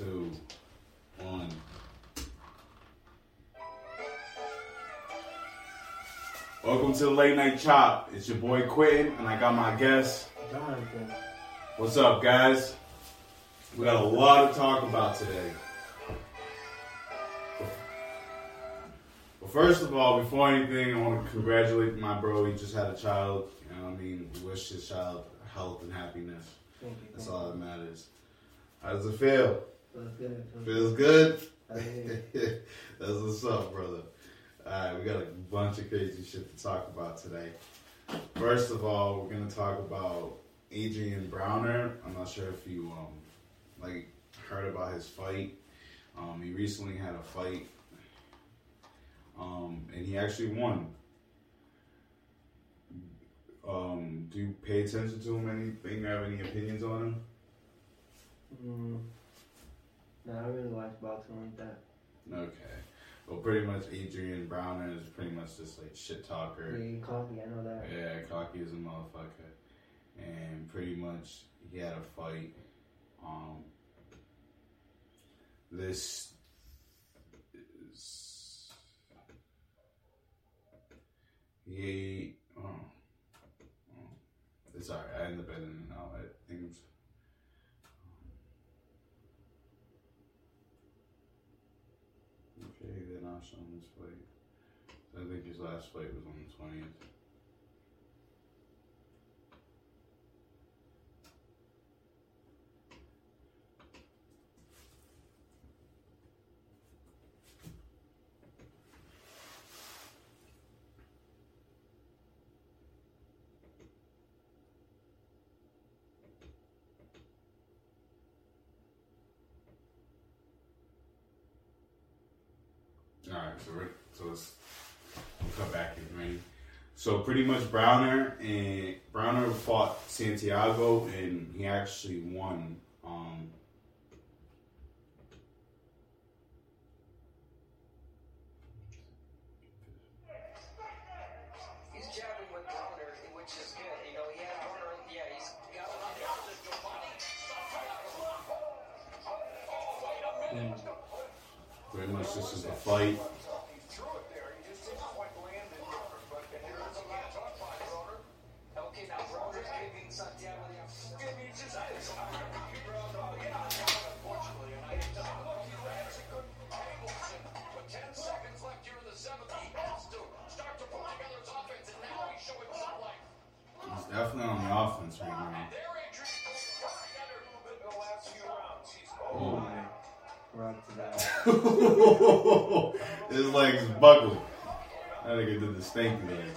two, one. Welcome to the late night chop. It's your boy Quentin, and I got my guest. What's up, guys? We got a lot to talk about today. Well, first of all, before anything, I want to congratulate my bro. He just had a child. You know what I mean? We wish his child health and happiness. Thank you. That's all that matters. How does it feel? Feels good. Feels good? That's what's up, brother. Alright, we got a bunch of crazy shit to talk about today. First of all, we're gonna talk about Adrien Broner. I'm not sure if you um like heard about his fight. Um, he recently had a fight, um, and he actually won. Um, do you pay attention to him? Anything? Have any opinions on him? mm, no, I really watch boxing like that. Okay. Well, pretty much Adrien Broner is pretty much just like shit talker. Yeah, coffee, I know that. Yeah, cocky is a motherfucker. And pretty much he had a fight. Um, this is he. Oh, oh, it's alright. I ended up in. I think. Okay, they're not showing this fight. I think his last fight was on the twentieth. All right, so so let's we'll back in, right? So pretty much Broner and Broner fought Santiago and he actually won. Um, He's jabbing with Broner, which is good. You know, he had Broner. Yeah, he's got a lot pretty much this is the fight. Definitely on the offense right now. Oh my. Rock to that. His legs buckled. That nigga did the stanky leg.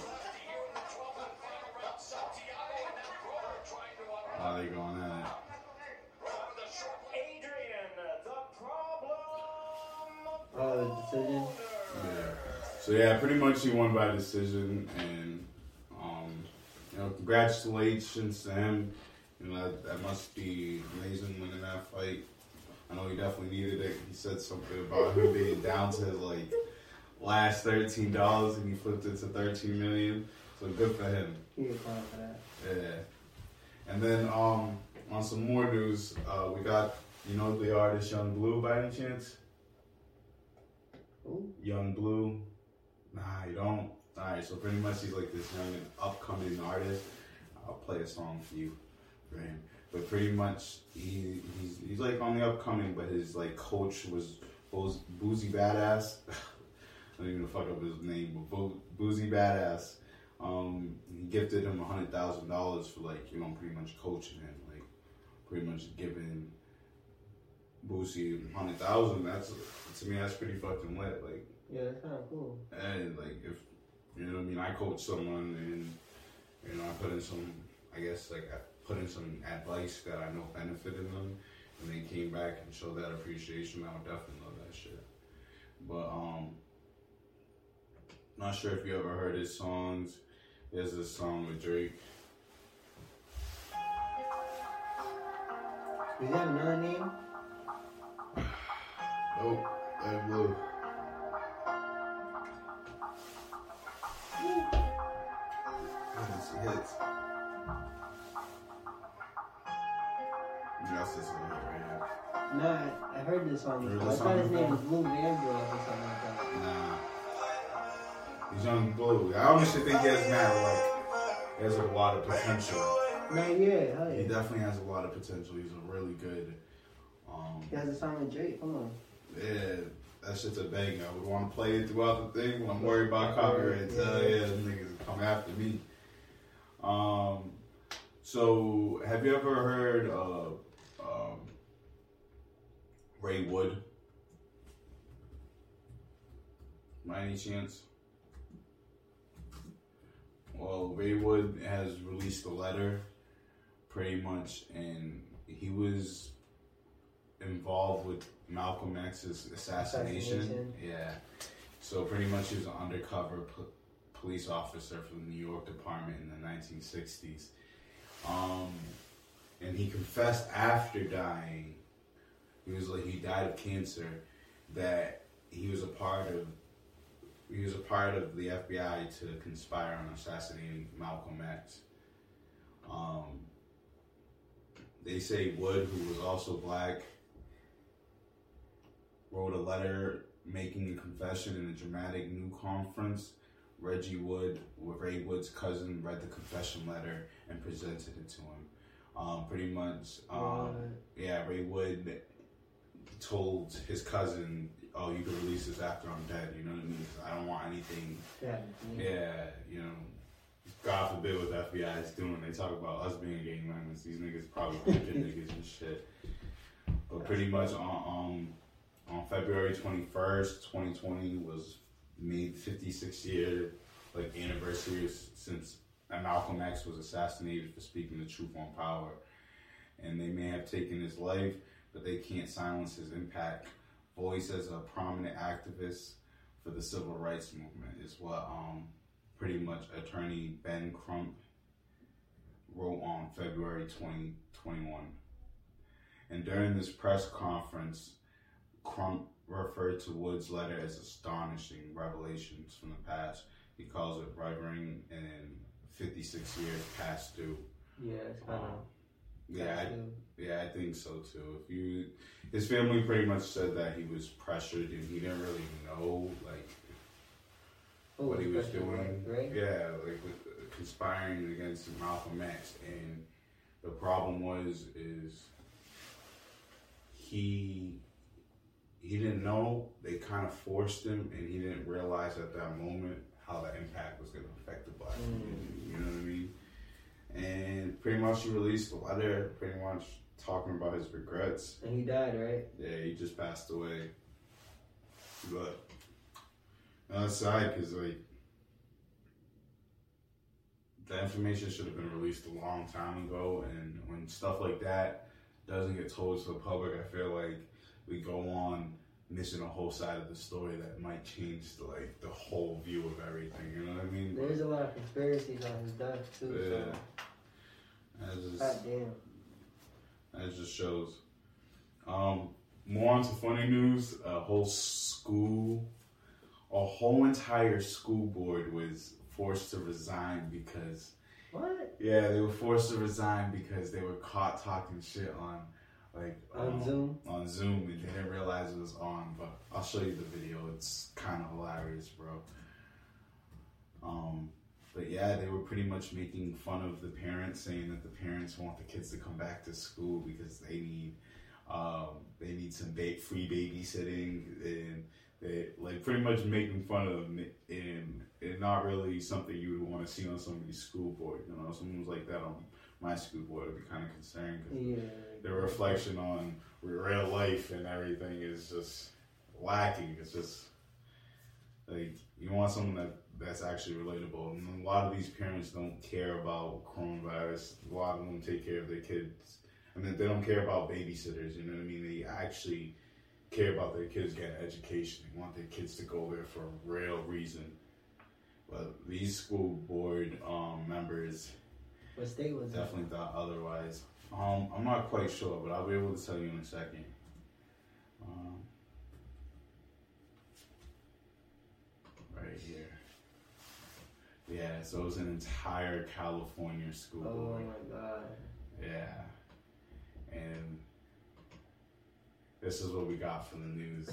How are they going at it? Oh, the decision? Yeah. So yeah, pretty much he won by decision, and you know, congratulations to him. You know, that, that must be amazing winning that fight. I know he definitely needed it. He said something about him being down to his like last thirteen dollars, and he flipped it to thirteen million. So good for him. He clown for that. Yeah. And then um, on some more news, uh, we got you know the artist Yung Bleu by any chance? Ooh. Yung Bleu. Nah, you don't. Alright, so pretty much he's like this young and upcoming artist. I'll play a song for you, for him. But pretty much he he's he's like on the upcoming, but his like coach was Booz- Boosie Badazz. I don't even fuck up his name, but Bo- Boosie Badazz. Um, he gifted him a hundred thousand dollars for like you know pretty much coaching him, like pretty much giving Boosie a hundred thousand. That's to me that's pretty fucking lit. Like Yeah, that's kind of cool. and like if you know what I mean, I coach someone and you know I put in some, I guess like I put in some advice that I know benefited them, and they came back and showed that appreciation. I would definitely love that shit. But um, not sure if you ever heard his songs. There's this song with Drake. He have another name? Nope, that blue. Hits, hits. Here right here. No, I, I heard this Heard before. I thought his name was? Blue Vandross or something like that. Nah. He's Yung Bleu. I honestly think he has mad like he has a lot of potential. No, yeah, hell He definitely has a lot of potential. He's a really good. Um, He has a song with Drake. Come on. yeah, that shit's a bang. I would want to play it throughout the thing, I'm worried about copyright. Yeah. Uh, yeah, niggas come after me. Um, so have you ever heard of um, Ray Wood? By any chance? Well, Ray Wood has released a letter, pretty much, and he was involved with Malcolm X's assassination. Assassination. Yeah. So pretty much he was an undercover police officer for the New York Department in the 1960s. Um, and he confessed after dying, he was like he died of cancer, that he was a part of he was a part of the FBI to conspire on assassinating Malcolm X. Um, they say Wood, who was also black, wrote a letter making a confession in a dramatic new conference. Reggie Wood, Ray Wood's cousin, read the confession letter and presented it to him. Um, pretty much, um, yeah, Ray Wood told his cousin, "Oh, you can release this after I'm dead." You know what I mean? I don't want anything. Yeah. Yeah, you know, God forbid what the FBI is doing. They talk about us being gang members. These niggas probably picking niggas and shit. But pretty much on um on February twenty first, twenty twenty was made fifty six year like anniversary since Malcolm X was assassinated for speaking the truth on power. And they may have taken his life, but they can't silence his impact. Voice as a prominent activist for the civil rights movement is what um pretty much attorney Ben Crump wrote on February 2021. And during this press conference, Crump referred to Wood's letter as astonishing revelations from the past. He calls it revering and 56 years past due. Yeah, it's kind of. Um, yeah, I, yeah, I think so too. If you, his family pretty much said that he was pressured and he didn't really know like what he was doing. Right? Yeah, like with uh, conspiring against Malcolm X, and the problem was is he he didn't know. They kind of forced him, and he didn't realize at that moment how the impact was going to affect the black Mm. community. You know what I mean? And pretty much he released a letter, pretty much talking about his regrets. And he died, right? Yeah, he just passed away. But the side, because like the information should have been released a long time ago, and when stuff like that doesn't get told to the public, I feel like we go on missing a whole side of the story that might change the, like the whole view of everything. You know what I mean? There's a lot of conspiracies on his death too. Yeah. So. That just, God damn. that just shows. Um, more onto funny news. A whole school, a whole entire school board was forced to resign because What? yeah, they were forced to resign because they were caught talking shit on like On um, Zoom? on Zoom and they didn't realize it was on. But I'll show you the video. It's kind of hilarious, bro. Um, but yeah, they were pretty much making fun of the parents, saying that the parents want the kids to come back to school because they need um, they need some ba- free babysitting and they like pretty much making fun of them and and not really something you would want to see on somebody's school board. You know, someone was like that on my school board, it'd be kind of concerning. 'cause Yeah. the reflection on real life and everything is just lacking. It's just like you want someone that that's actually relatable. And a lot of these parents don't care about coronavirus. A lot of them take care of their kids. I mean, they don't care about babysitters. You know what I mean? They actually care about their kids getting education. They want their kids to go there for a real reason. But these school board um, members What state was that? Definitely thought otherwise. Um, I'm not quite sure, but I'll be able to tell you in a second. Um, right here. Yeah, so it was an entire California school Oh my god. Yeah, and This is what we got from the news.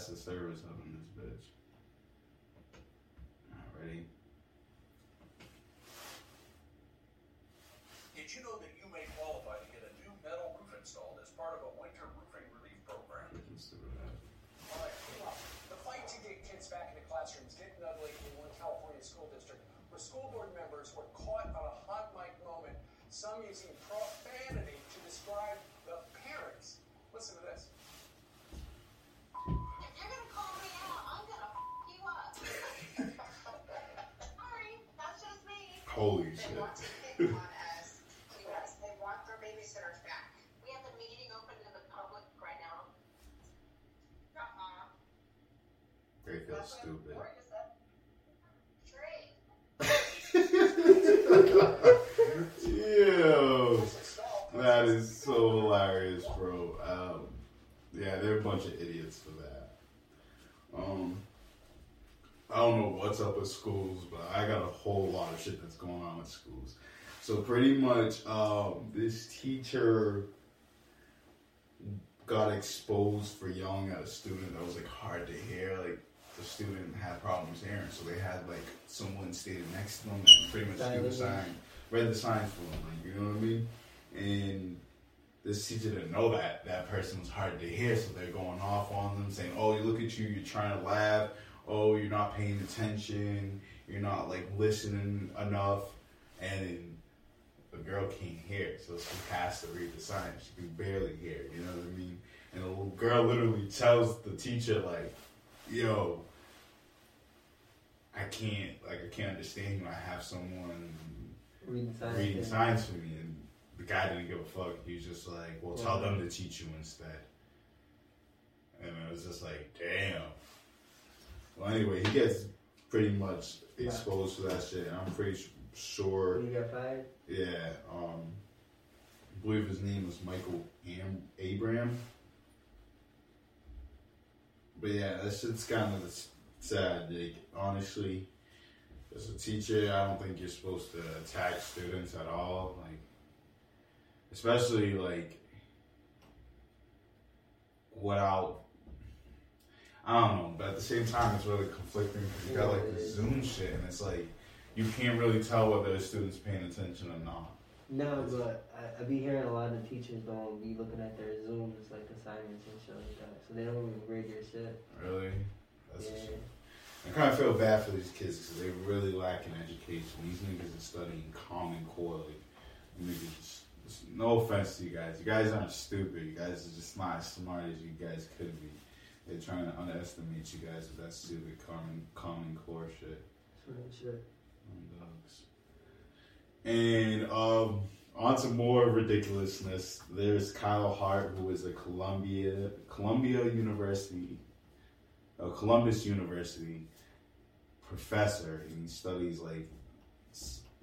Fastest service up in this bitch. Alright, ready? Did you know that you may qualify to get a new metal roof installed as part of a winter roofing relief program? Let's do that. All right, the fight to get kids back into classrooms getting ugly in one California school district, where school board members were caught on a hot mic moment, some using profanity to describe the parents. Listen to this. Holy They shit. want to pick on us. Yes, they want their babysitters back. We have the meeting open to the public right now. Uh-huh. They feel That's stupid. Ew. That is so hilarious, bro. Um, yeah, they're a bunch of idiots for that. Um, I don't know what's up with schools, but I got a whole lot of shit that's going on with schools. So pretty much, um, this teacher got exposed for yelling at a student that was like hard to hear. Like the student had problems hearing, so they had like someone standing next to them and pretty much do the sign, read the signs for them. Like, you know what I mean? And this teacher didn't know that that person was hard to hear, so they're going off on them, saying, "Oh, you look at you, you're trying to laugh. Oh, you're not paying attention. You're not like listening enough." And the girl can't hear, so she has to read the sign. She can barely hear. You know what I mean? And the little girl literally tells the teacher, like, "Yo, I can't like I can't understand you. I have someone Reading signs. reading yeah. signs for me, and the guy didn't give a fuck. He was just like, "Well, tell them to teach you instead." And I was just like, "Damn." Well, anyway, he gets pretty much exposed to that shit. And I'm pretty sure, He got fired. yeah. Um, I believe his name was Michael Am- Abram. But yeah, that shit's kind of sad. Like, honestly, as a teacher, I don't think you're supposed to attack students at all. Like, especially like without. I don't know, but at the same time, it's really conflicting because you got like the Zoom shit, and it's like you can't really tell whether a student's paying attention or not. No, but I, I be hearing a lot of teachers don't be looking at their Zooms like assignments and shit like that, so they don't even grade your shit. Really, that's a yeah. shame. I kind of feel bad for these kids because they really lack in education. These niggas are studying Common Core. Like, niggas, just- just- no offense to you guys. You guys aren't stupid. You guys are just not as smart as you guys could be. They're trying to underestimate you guys with that stupid Common Common Core shit. Shit. And um, on to more ridiculousness. There's Carl Hart, who is a Columbia Columbia University, a Columbus University professor, and he studies like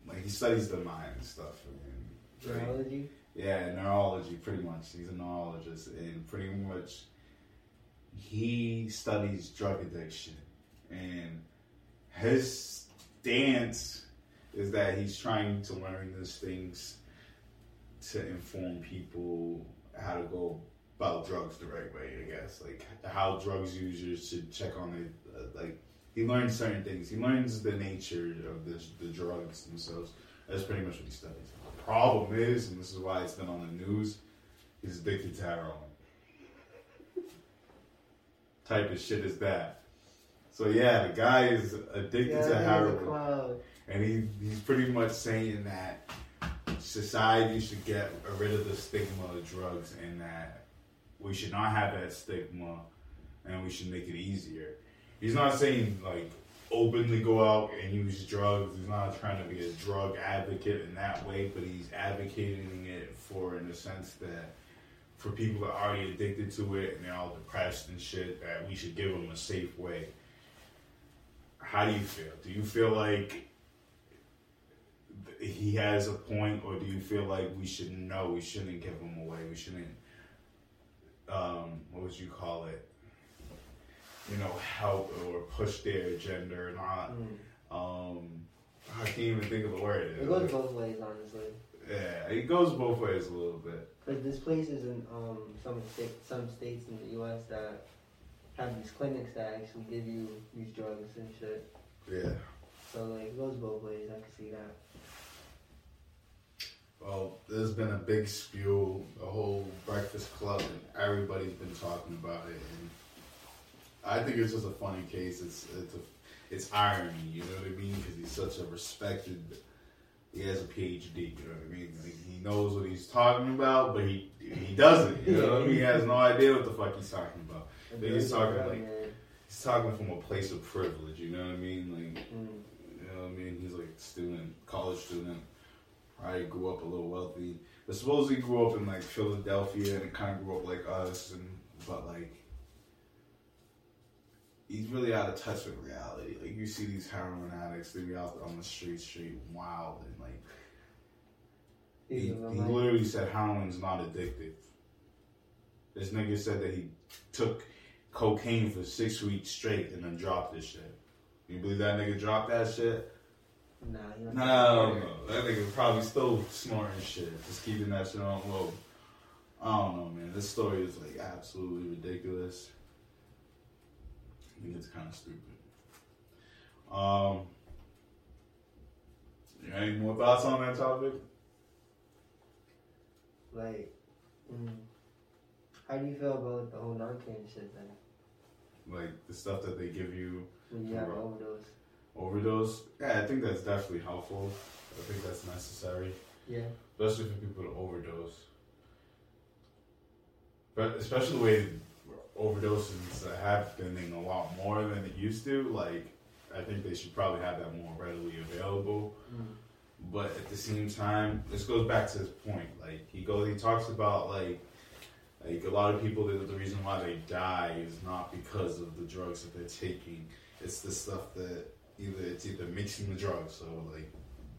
like he studies the mind and stuff. And, like, Neurology. yeah, neurology, pretty much. He's a neurologist, and pretty much he studies drug addiction. And his stance is that he's trying to learn these things to inform people how to go about drugs the right way, I guess. Like how drugs users should check on it. Uh, like he learns certain things. He learns the nature of this, the drugs themselves. That's pretty much what he studies. The problem is, and this is why it's been on the news, he's addicted to heroin. Type of shit is that. So yeah, the guy is addicted Yeah, to heroin, and he he's pretty much saying that society should get rid of the stigma of drugs, and that we should not have that stigma, and we should make it easier. He's not saying like openly go out and use drugs. He's not trying to be a drug advocate in that way, but he's advocating it for in the sense that for people that are already addicted to it and they're all depressed and shit, that we should give them a safe way. How do you feel? Do you feel like he has a point, or do you feel like we should know we shouldn't give him away? We shouldn't. Um, what would you call it? You know, help or push their agenda or not. Mm. Um, I can't even think of the word. It goes both ways, honestly. Yeah, it goes both ways a little bit. But there's places in um, some sta- some states in the U.S. that have these clinics that actually give you these drugs and shit. Yeah. So like it goes both ways. I can see that. Well, there's been a big spew, the whole Breakfast Club, and everybody's been talking about it. And I think it's just a funny case. It's it's a, it's irony, you know what I mean? Because he's such a respected. He has a PhD, you know what I mean? Like, he knows what he's talking about, but he he doesn't. You know, what I mean? he has no idea what the fuck he's talking about. And But he's talking like- He's talking from a place of privilege. You know what I mean? Like Mm. you know what I mean? He's like a student, college student. Probably grew up a little wealthy. But suppose he grew up in like Philadelphia and kind of grew up like us, and but like he's really out of touch with reality. Like you see these heroin addicts, they be out on the street, street wild, and like he, he literally said heroin's not addictive. This nigga said that he took cocaine for six weeks straight and then dropped this shit. You believe that nigga dropped that shit? Nah, he don't No, no, that nigga probably still snorting shit, just keeping that shit on low. I don't know, man. This story is like absolutely ridiculous. I think it's kind of stupid. Um, you got any more thoughts on that topic? Like, mm, how do you feel about the whole Narcan shit then? Like the stuff that they give you When you have an overdose? overdose? Yeah, I think that's definitely helpful. I think that's necessary. Yeah. especially for people to overdose. But especially the way overdoses are happening a lot more than it used to. Like, I think they should probably have that more readily available. Mm. But at the same time, this goes back to his point. Like he goes, he talks about like, like a lot of people. The, the reason why they die is not because of the drugs that they're taking. It's the stuff that either it's either mixing the drugs, so like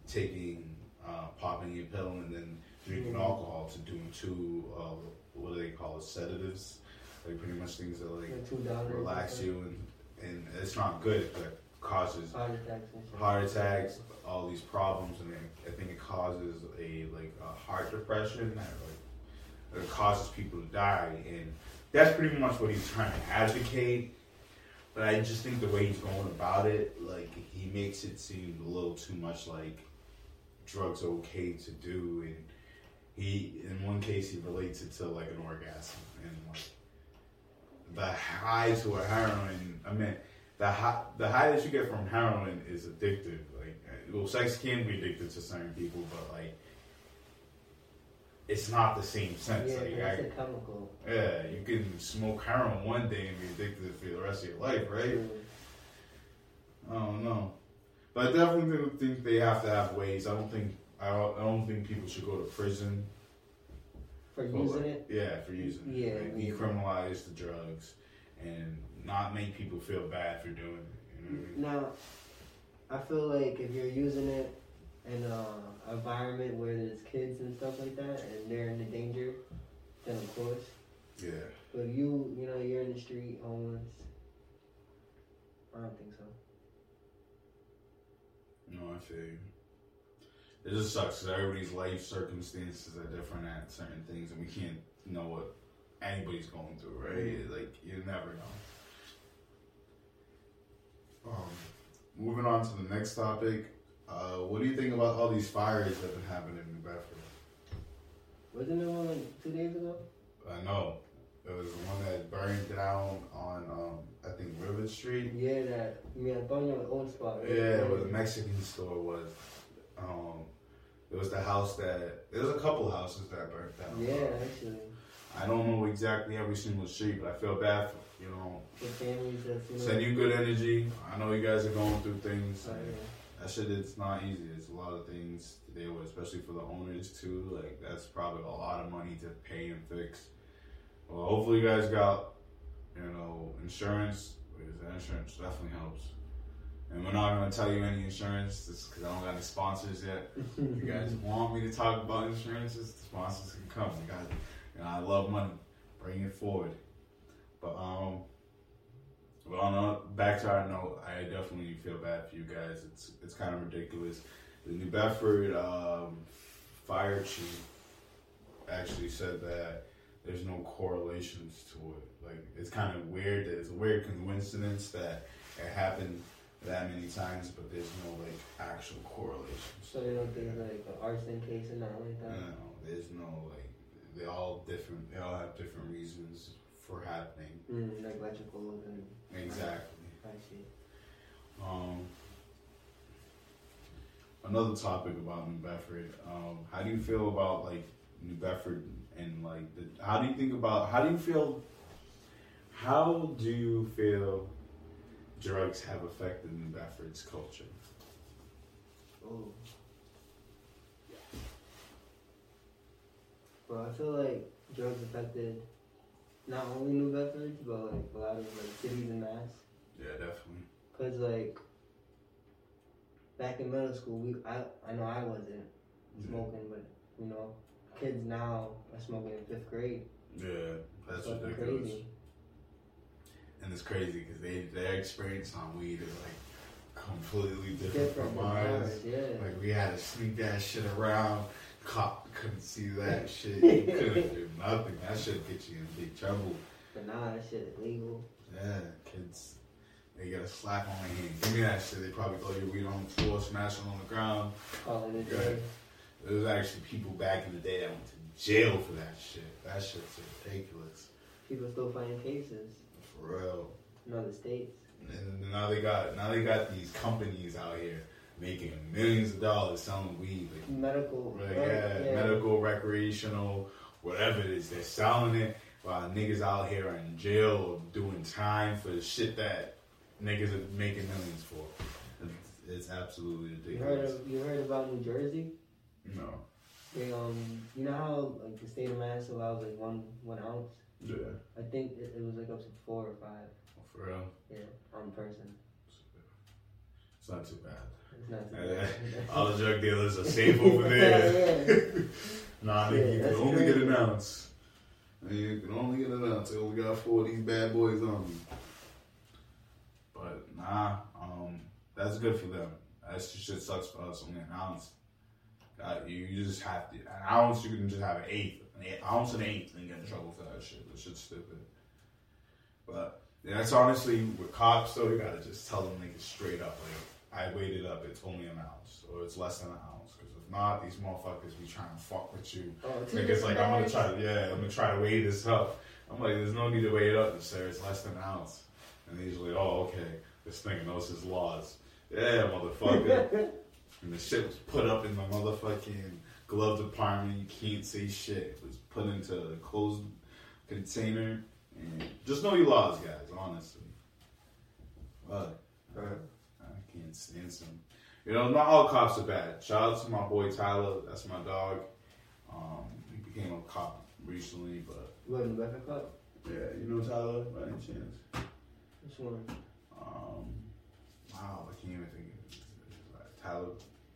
taking, uh, popping a pill and then drinking Mhm. alcohol to doing two, uh, what do they call it, sedatives, like pretty much things that like Like two dollars. relax you and and it's not good. But causes Heart attacks heart attacks, all these problems, and I think it causes a like a heart depression that like it causes people to die, and that's pretty much what he's trying to advocate. But I just think the way he's going about it, like he makes it seem a little too much like drugs are okay to do, and he in one case he relates it to like an orgasm and like the high to a heroin. I mean, the high, the high that you get from heroin is addictive. Like, well, sex can be addictive to certain people, but like, it's not the same sense. Yeah, like, it's a chemical. yeah, you can smoke heroin one day and be addicted for the rest of your life, right? Mm. I don't know, but I definitely think they have to have ways. I don't think I don't, I don't think people should go to prison For for, using it? Yeah, for using it. Yeah, like, decriminalize the drugs and not make people feel bad for doing it. You know what I mean? Now, I feel like if you're using it in a environment where there's kids and stuff like that, and they're in the danger, then of course. Yeah. But you, you know, you're in the street, homeless. I don't think so. No, I feel you. It just sucks because everybody's life circumstances are different at certain things, and we can't know what anybody's going through, right? Like you never know. Um, moving on to the next topic. Uh, what do you think about all these fires that have been happening in New Bedford? Wasn't there one like two days ago? I know it was the one that burned down on, um, I think River Street. Yeah, that. I thought you were old spot. right? Yeah, where the Mexican store was. Um, it was the house that there was a couple houses that burnt down. Yeah, actually. I don't know exactly every single street, but I feel bad for you know. The families that's, you know. Send you good energy. I know you guys are going through things. Oh, yeah. That shit, it's not easy. It's a lot of things to deal with, especially for the owners too. Like that's probably a lot of money to pay and fix. Well, hopefully you guys got you know insurance. Because insurance definitely helps. And we're not gonna tell you any insurance because I don't got any sponsors yet. If you guys want me to talk about insurances, the sponsors can come. You guys, you know, I love money. Bring it forward. But um, well, on a, back to our note, I definitely feel bad for you guys. It's it's kind of ridiculous. the New Bedford um, fire chief actually said that there's no correlations to it. Like it's kind of weird. That it's a weird coincidence that it happened that many times, but there's no like actual correlation. So they don't think like an arson case and nothing like that. No, there's no like. They all different. They all have different reasons for happening. Mm, like electrical and Exactly. I see. Um, another topic about New Bedford. Um, how do you feel about like New Bedford and like the? How do you think about? How do you feel? How do you feel drugs have affected New Bedford's culture? Oh. Well, I feel like drugs affected not only New Bedford, but like a lot of like cities in Mass. Yeah, definitely. Cause like back in middle school, we I I know I wasn't smoking, but you know, kids now are smoking in fifth grade. Yeah, that's Fucking ridiculous. crazy. And it's crazy because they their experience on weed is like completely different, Different from ours. yeah. Like we had to sneak that shit around. Cop couldn't see that shit. You couldn't do nothing. That shit get you in big trouble. But now that shit is legal. Yeah, kids. They get a slap on their hand. Give me that shit. They probably throw your weed on the floor, smash it on the ground. Call it a day. There was actually people back in the day that went to jail for that shit. That shit's ridiculous. People still fighting cases For real. in other states. And now they got now they got these companies out here making millions of dollars selling weed. Like, Medical. Like, right? yeah, medical, recreational, whatever it is, they're selling it while niggas out here are in jail doing time for the shit that niggas are making millions for. It's, it's absolutely You heard ridiculous. of, you heard about New Jersey? No. They um, you know how like the state of Mass allows like one one ounce. Yeah. I think it, it was like up to four or five. For real. Yeah, on person. It's not too bad. It's not. too bad. All the drug dealers are safe over there. yeah. nah, Yeah, you can only get an ounce. You can only get an ounce. They only got four of these bad boys on me. But nah, um, that's good for them. That shit sucks for us. Only an ounce. Uh, you, you just have to an ounce. You can just have an eighth, an eighth, ounce and an eighth, and get in trouble for that shit. That shit's stupid. But yeah, that's honestly with cops though. You gotta just tell them niggas straight up. Like I weighed it up. It's only an ounce, or it's less than an ounce. Because if not, these motherfuckers be trying to fuck with you. Oh, Niggas like I'm gonna try to yeah, I'm gonna try to weigh this up. I'm like, there's no need to weigh it up, sir. It's less than an ounce. And he's like, oh okay, this nigga knows his laws. Yeah, motherfucker. and the shit was put up in the motherfucking glove department. You can't say shit. It was put into a closed container. And just know your laws, guys. Honestly. But. I can't stand some. You know, not all cops are bad. Shout out to my boy Tyler. That's my dog. Um, he became a cop recently, but What in Bedford Club? yeah, you know Tyler by any chance? Which one? Um, wow, I can't even think of it. Tyler.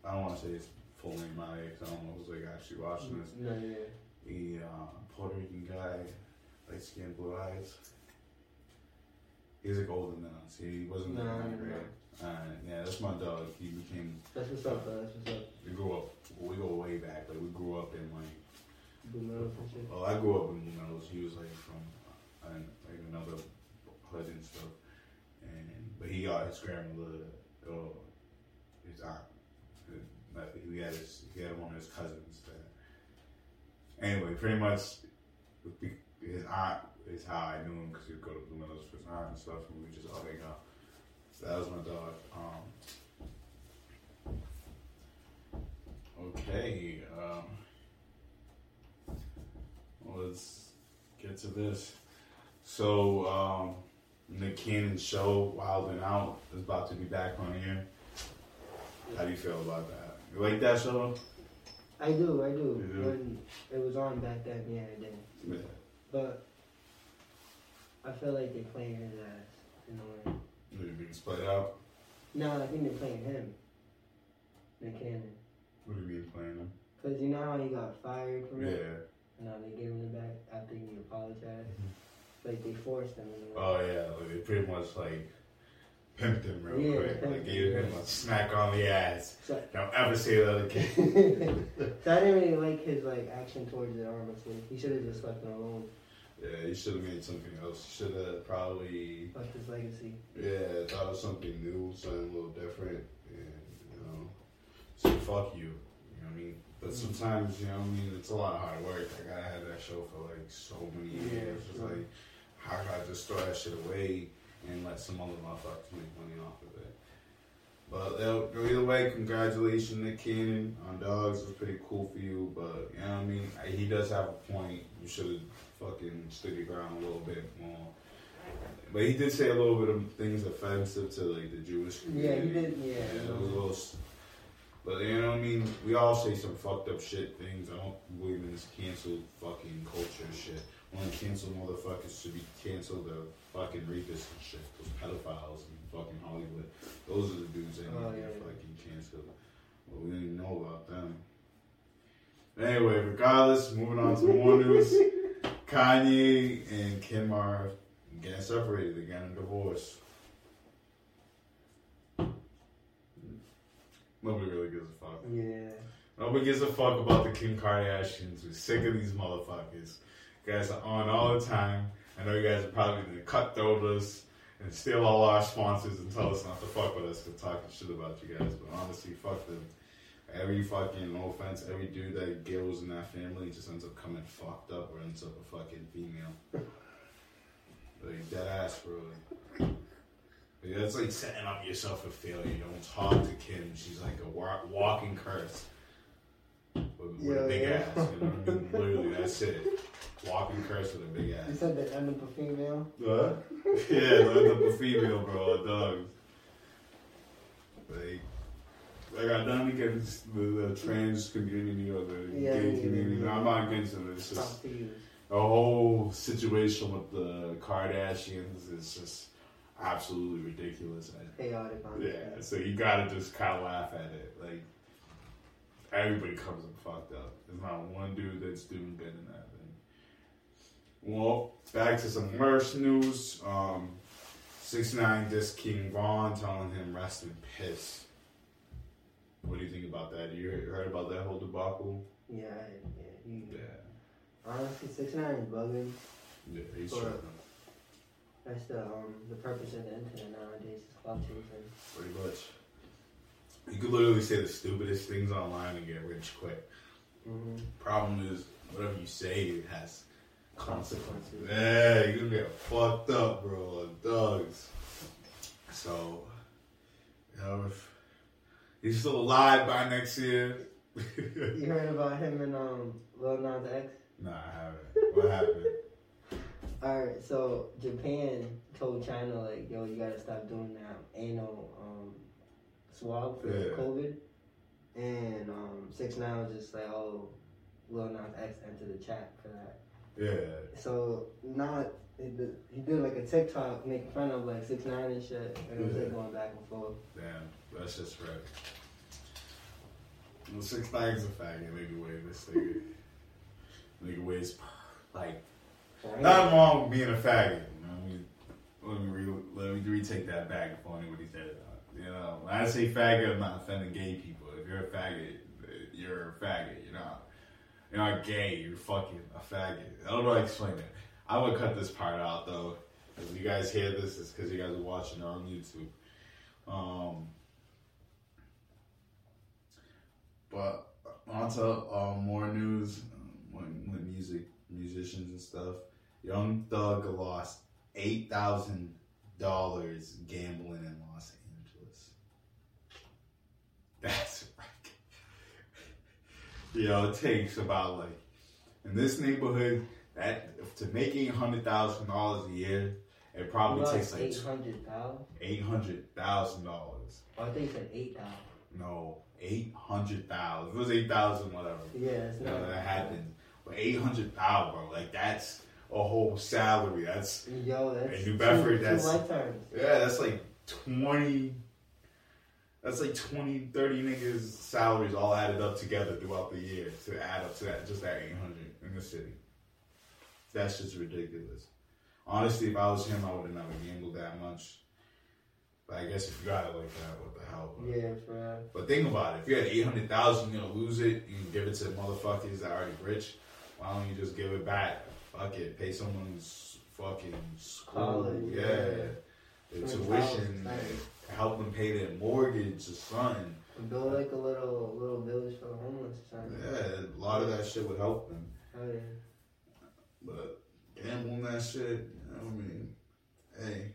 I don't want to say his full my 'cause I who's like actually watching this. No, yeah. He uh, Puerto Rican guy, light skin, blue eyes. He's like older than us. He wasn't No, my no. Uh, yeah, that's my dog. He became. That's what's up, though. That's what's up. We grew up. We go way back. Like we grew up in like. Blue Meadows and shit. Well, I grew up in Blue Meadows. He was like from uh, like another hood and stuff. And but he got his grandmother, or his aunt. Uh, He had his, he had one of his cousins. That, anyway, pretty much, his aunt is how I knew him because he would go to Blue Meadows for his aunt and stuff, and we just all hang out. So that was my dog. Um, okay. Um, let's get to this. So, um, Nick Cannon show Wild and Out is about to be back on here. How do you feel about that? You like that show? I do, I do. Do? When it was on back then, yeah, I did. Yeah. But I feel like they're playing his ass in a way. You being split out? No, I think they're playing him. Nick Cannon. What do you mean playing them? Cause you know how he got fired from it. Yeah. Now they gave him it back after he apologized. Mm-hmm. Like they forced him. In a way. Oh yeah. Like they pretty much like pimped him real Yeah, quick. Like gave him, a smack on the ass. So, Don't ever say that again. so I didn't really like his like action towards it, honestly. He should have just left it alone. yeah, he should have made something else. He should have probably Left his legacy. Yeah, thought of something new, something a little different, and you know, so fuck you. You know what I mean? But mm. sometimes, you know, what I mean, it's a lot of hard work. Like I had that show for like so many Yeah, years. It's sure. like, how could I just throw that shit away and let some other motherfuckers make money off of it? But uh, either way, congratulations, Nick Cannon on Dogs. It was pretty cool for you, but you know what I mean. He does have a point. You should have fucking stood your ground a little bit more. But he did say a little bit of things offensive to like the Jewish community. Yeah, he did. Yeah. Yeah, it was a little. But you know what I mean? We all say some fucked up shit things. I don't believe in this cancel fucking culture shit. Only cancel motherfuckers should be canceled the fucking rapists and shit. Those pedophiles in fucking Hollywood. Those are the dudes that oh, need Oh, to yeah, yeah. fucking canceled. But we don't know about them. Anyway, regardless, moving on to more news. Kanye and Kim are getting separated, they're getting a divorce. Nobody really gives a fuck. Yeah. Nobody gives a fuck about the Kim Kardashians. We're sick of these motherfuckers. You guys are on all the time. I know you guys are probably gonna cutthroat us and steal all our sponsors and tell us not to fuck with us for talking shit about you guys. But honestly, fuck them. Every fucking, no offense, every dude that goes in that family just ends up coming fucked up or ends up a fucking female. Like, dead ass, bro. Like, that's like setting up yourself for failure. Don't talk to Kim. She's like a wa- walking curse. With, with a Yeah, big yeah. ass. You know what I mean? Literally, that's it. Walking curse with a big ass. You said the end of a female. What? yeah, end like a female, bro, a dog. Like, like I done against the, the trans community or the Yeah, gay community. yeah. I'm not against them. It's just Talk to you. the whole situation with the Kardashians is just absolutely ridiculous. I- Chaotic. yeah, so you gotta just kind of laugh at it. Like everybody comes up fucked up. There's not one dude that's doing good in that thing. Well, back to some worse news. Um, Six Nine dissed King Von, telling him rest in piss. What do you think about that? You heard, about that whole debacle? Yeah. Yeah. He, Yeah, honestly, six nine is bugging. yeah, he's Sure. struggling. That's the um the purpose of the internet nowadays is clout chasing. Pretty much. You could literally say the stupidest things online and get rich quick. Mm-hmm. Problem is, whatever you say, it has consequences. Yeah, you're gonna get fucked up, bro. Like dogs. So, you know, if he's still alive by next year. You heard about him and um Lil Nas X? nah, I haven't. What happened? Alright, so Japan told China like, yo, you gotta stop doing that anal um swab for Yeah. COVID. And um six nine was just like, oh, Lil Nas X entered the chat for that. Yeah. So not he did, like a TikTok making fun of like six nine and shit, and it was Yeah. like going back and forth. Damn, that's just right. Well, six nines a faggot, nigga. Way this nigga, nigga weighs like? Nothing wrong being a faggot. You know, let me re- let me retake that back before anybody said it. You know, when I say faggot, I'm not offending gay people. If you're a faggot, you're a faggot. You're not. You're not gay. You're fucking a faggot. I don't know how to explain it. I would cut this part out though. If you guys hear this, it's because you guys are watching it on YouTube. Um, but on to uh, more news um, with, music, musicians and stuff. Young Thug lost eight thousand dollars gambling in Los. That's right. You know, it takes about like in this neighborhood that to make eight hundred thousand dollars a year, it probably takes like eight hundred thousand. eight hundred thousand dollars. Oh, I think it's eight thousand. No, eight hundred thousand. It was eight thousand, whatever. Yeah, it's You not. that happened. But eight hundred thousand, bro. Like that's a whole salary. That's Yo, that's In New Bedford, two, that's- lifetimes. yeah, that's like twenty. That's like 20, 30 niggas' salaries all added up together throughout the year to add up to that, just that 800 in the city. That's just ridiculous. Honestly, if I was him, I would have never gambled that much. But I guess if you got it like that, what the hell? But, Yeah, for uh, but think about it. If you had eight hundred thousand, you're gonna lose it. You give it to motherfuckers that are already rich. Why don't you just give it back? Fuck it. Pay someone's fucking school. College, yeah. yeah. Their tuition. and help them pay their mortgage or something. build like a little little village for the homeless or something. Yeah, a lot of that shit would help them. Oh yeah. But gambling that shit, you know what I mean? Hey,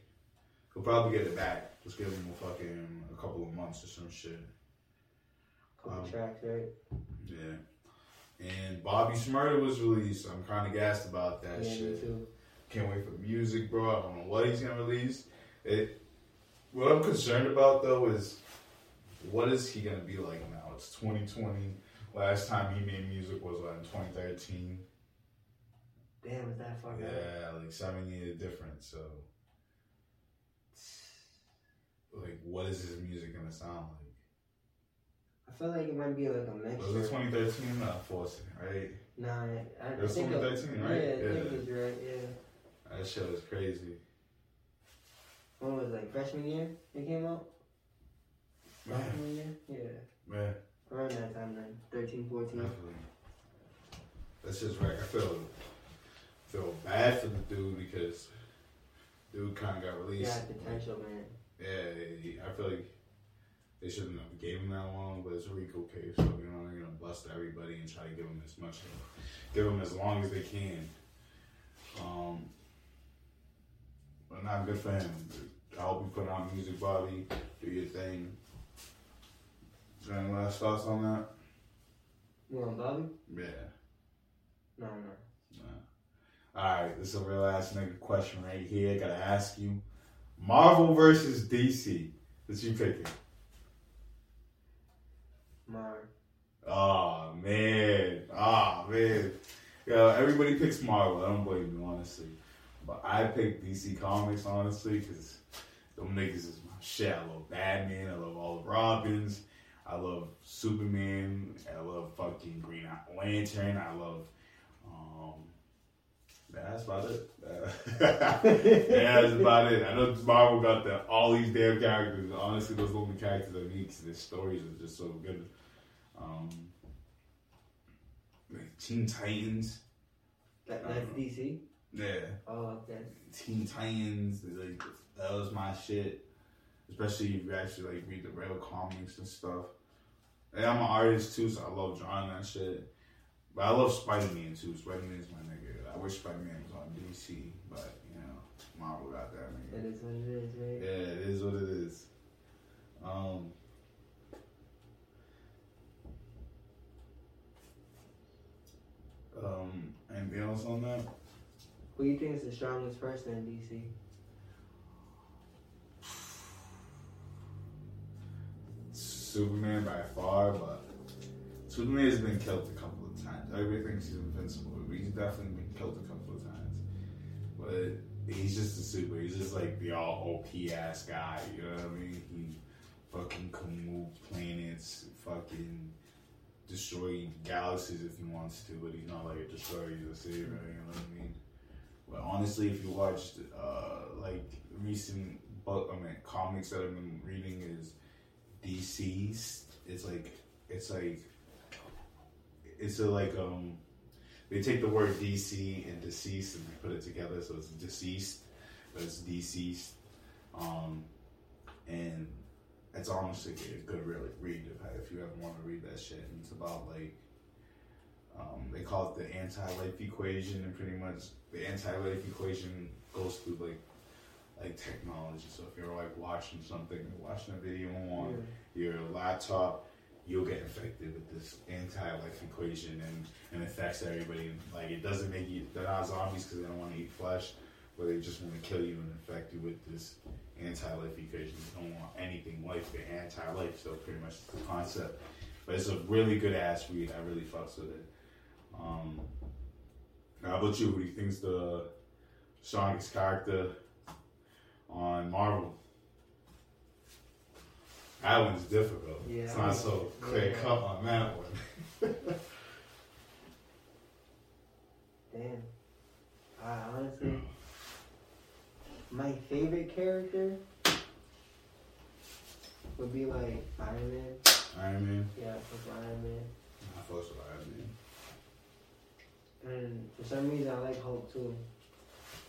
he'll probably get it back. Just give him a fucking a couple of months or some shit. Couple Um, tracks, right? Yeah. And Bobby Shmurda was released. I'm kind of gassed about that yeah, shit. Can't wait for music, bro. I don't know what he's gonna release. It. What I'm concerned about though is, what is he gonna be like now? It's 2020. Last time he made music was uh, in 2013. Damn, is that far back? Yeah, like seven years difference. So, like, what is his music gonna sound like? I feel like it might be like a mixture. Was it 2013? Uh, Forcing, right? Nah, I, I It was think 2013, right? Yeah, I Yeah. think it was right. Yeah. That shit was crazy. When was it, like freshman year? It came out. Man, Sophomore year. Yeah, man, around that time then, 13, 14. definitely. That's just right. I feel feel bad for the dude because dude kind of got released. Yeah, potential man. Yeah, I feel like they shouldn't have gave him that long, but it's a RICO case, so you know they're gonna bust everybody and try to give him as much, give him as long as they can. Um, but not a good for him. I hope you put out music, Bobby. Do your thing. Is there any last thoughts on that? You want Bobby? Yeah. No, no. Nah. All right, this is a real ass nigga question right here. I Gotta ask you: Marvel versus DC. What you picking? Marvel. Oh man, oh man. Yo, everybody picks Marvel. I don't blame you, honestly. But I pick DC Comics, honestly, because them niggas is my shit. I love Batman. I love all the Robins. I love Superman. I love fucking Green Lantern. I love. Um, that's about it. yeah, that's about it. I know Marvel got the all these damn characters. Honestly, those only characters I need because their stories are just so good. Um, like Teen Titans. That, that's know. DC? Yeah, Oh, okay. Teen Titans. Like that was my shit. Especially if you actually like read the real comics and stuff. And I'm an artist too, so I love drawing that shit. But I love Spider Man too. Spider Man is my nigga. I wish Spider Man was on DC, but you know, Marvel got that nigga. It is what it is, right? Yeah, it is what it is. Um, um, anything else on that? Who do you think is the strongest person in DC? Superman by far, but Superman has been killed a couple of times. Everybody thinks he's invincible, he's definitely been killed a couple of times. But he's just a super. He's just like the all OP ass guy. You know what I mean? He fucking can move planets, fucking destroy galaxies if he wants to, but he's not like a destroyer. You know what I mean? But honestly, if you watched uh, like recent book, I mean comics that I've been reading is DC's. It's like it's like it's a like um they take the word DC and deceased and they put it together so it's deceased, but it's deceased. Um and it's honestly a good really read if, if you ever want to read that shit. And it's about like um, they call it the anti-life equation, and pretty much the anti-life equation goes through like like technology. So if you're like watching something, watching a video on your laptop, you'll get infected with this anti-life equation, and and affects everybody. Like it doesn't make you they're not zombies because they don't want to eat flesh, but they just want to kill you and infect you with this anti-life equation. They don't want anything life, they're anti-life. So pretty much the concept. But it's a really good ass read. I really fucks with it. Um, how about you? Who do you think's the strongest character on Marvel? That one's difficult. Yeah, it's not so clear yeah. cut on that one. Damn. Uh, honestly, my favorite character would be like Iron Man. Iron Man. Yeah, for Iron Man. I with Iron Man. And for some reason, I like Hulk too.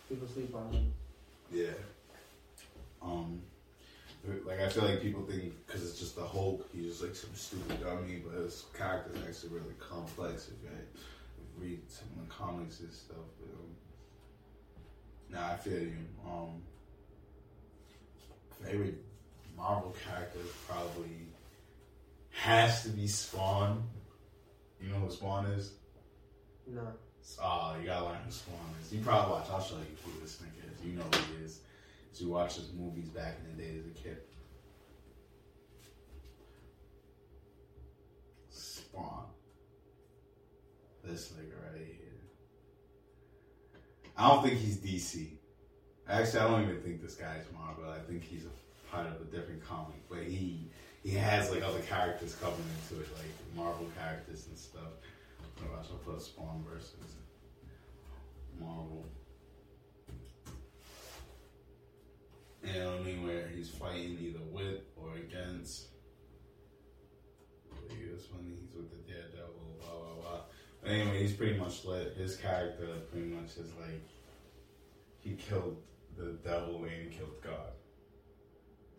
People sleep on him. Yeah. Um, like I feel like people think because it's just the Hulk, he's just like some stupid dummy, but his character's actually really complex if you read some of the comics and stuff. But, um, nah, I feel you. Um, favorite Marvel character probably has to be Spawn. You know who Spawn is? No. Oh, you gotta learn who Spawn is. You probably watch. I'll show you who this nigga is. You know who he is. So you watch his movies back in the day as a kid. Spawn. This nigga right here. I don't think he's DC. Actually, I don't even think this guy's Marvel. I think he's a part of a different comic. But he he has like other characters coming into it, like Marvel characters and stuff. Else? I'll put Spawn versus Marvel. And I don't mean where he's fighting either with or against. He was funny, he's with the Daredevil, blah blah blah. But anyway, he's pretty much lit. His character pretty much is like he killed the devil and killed God.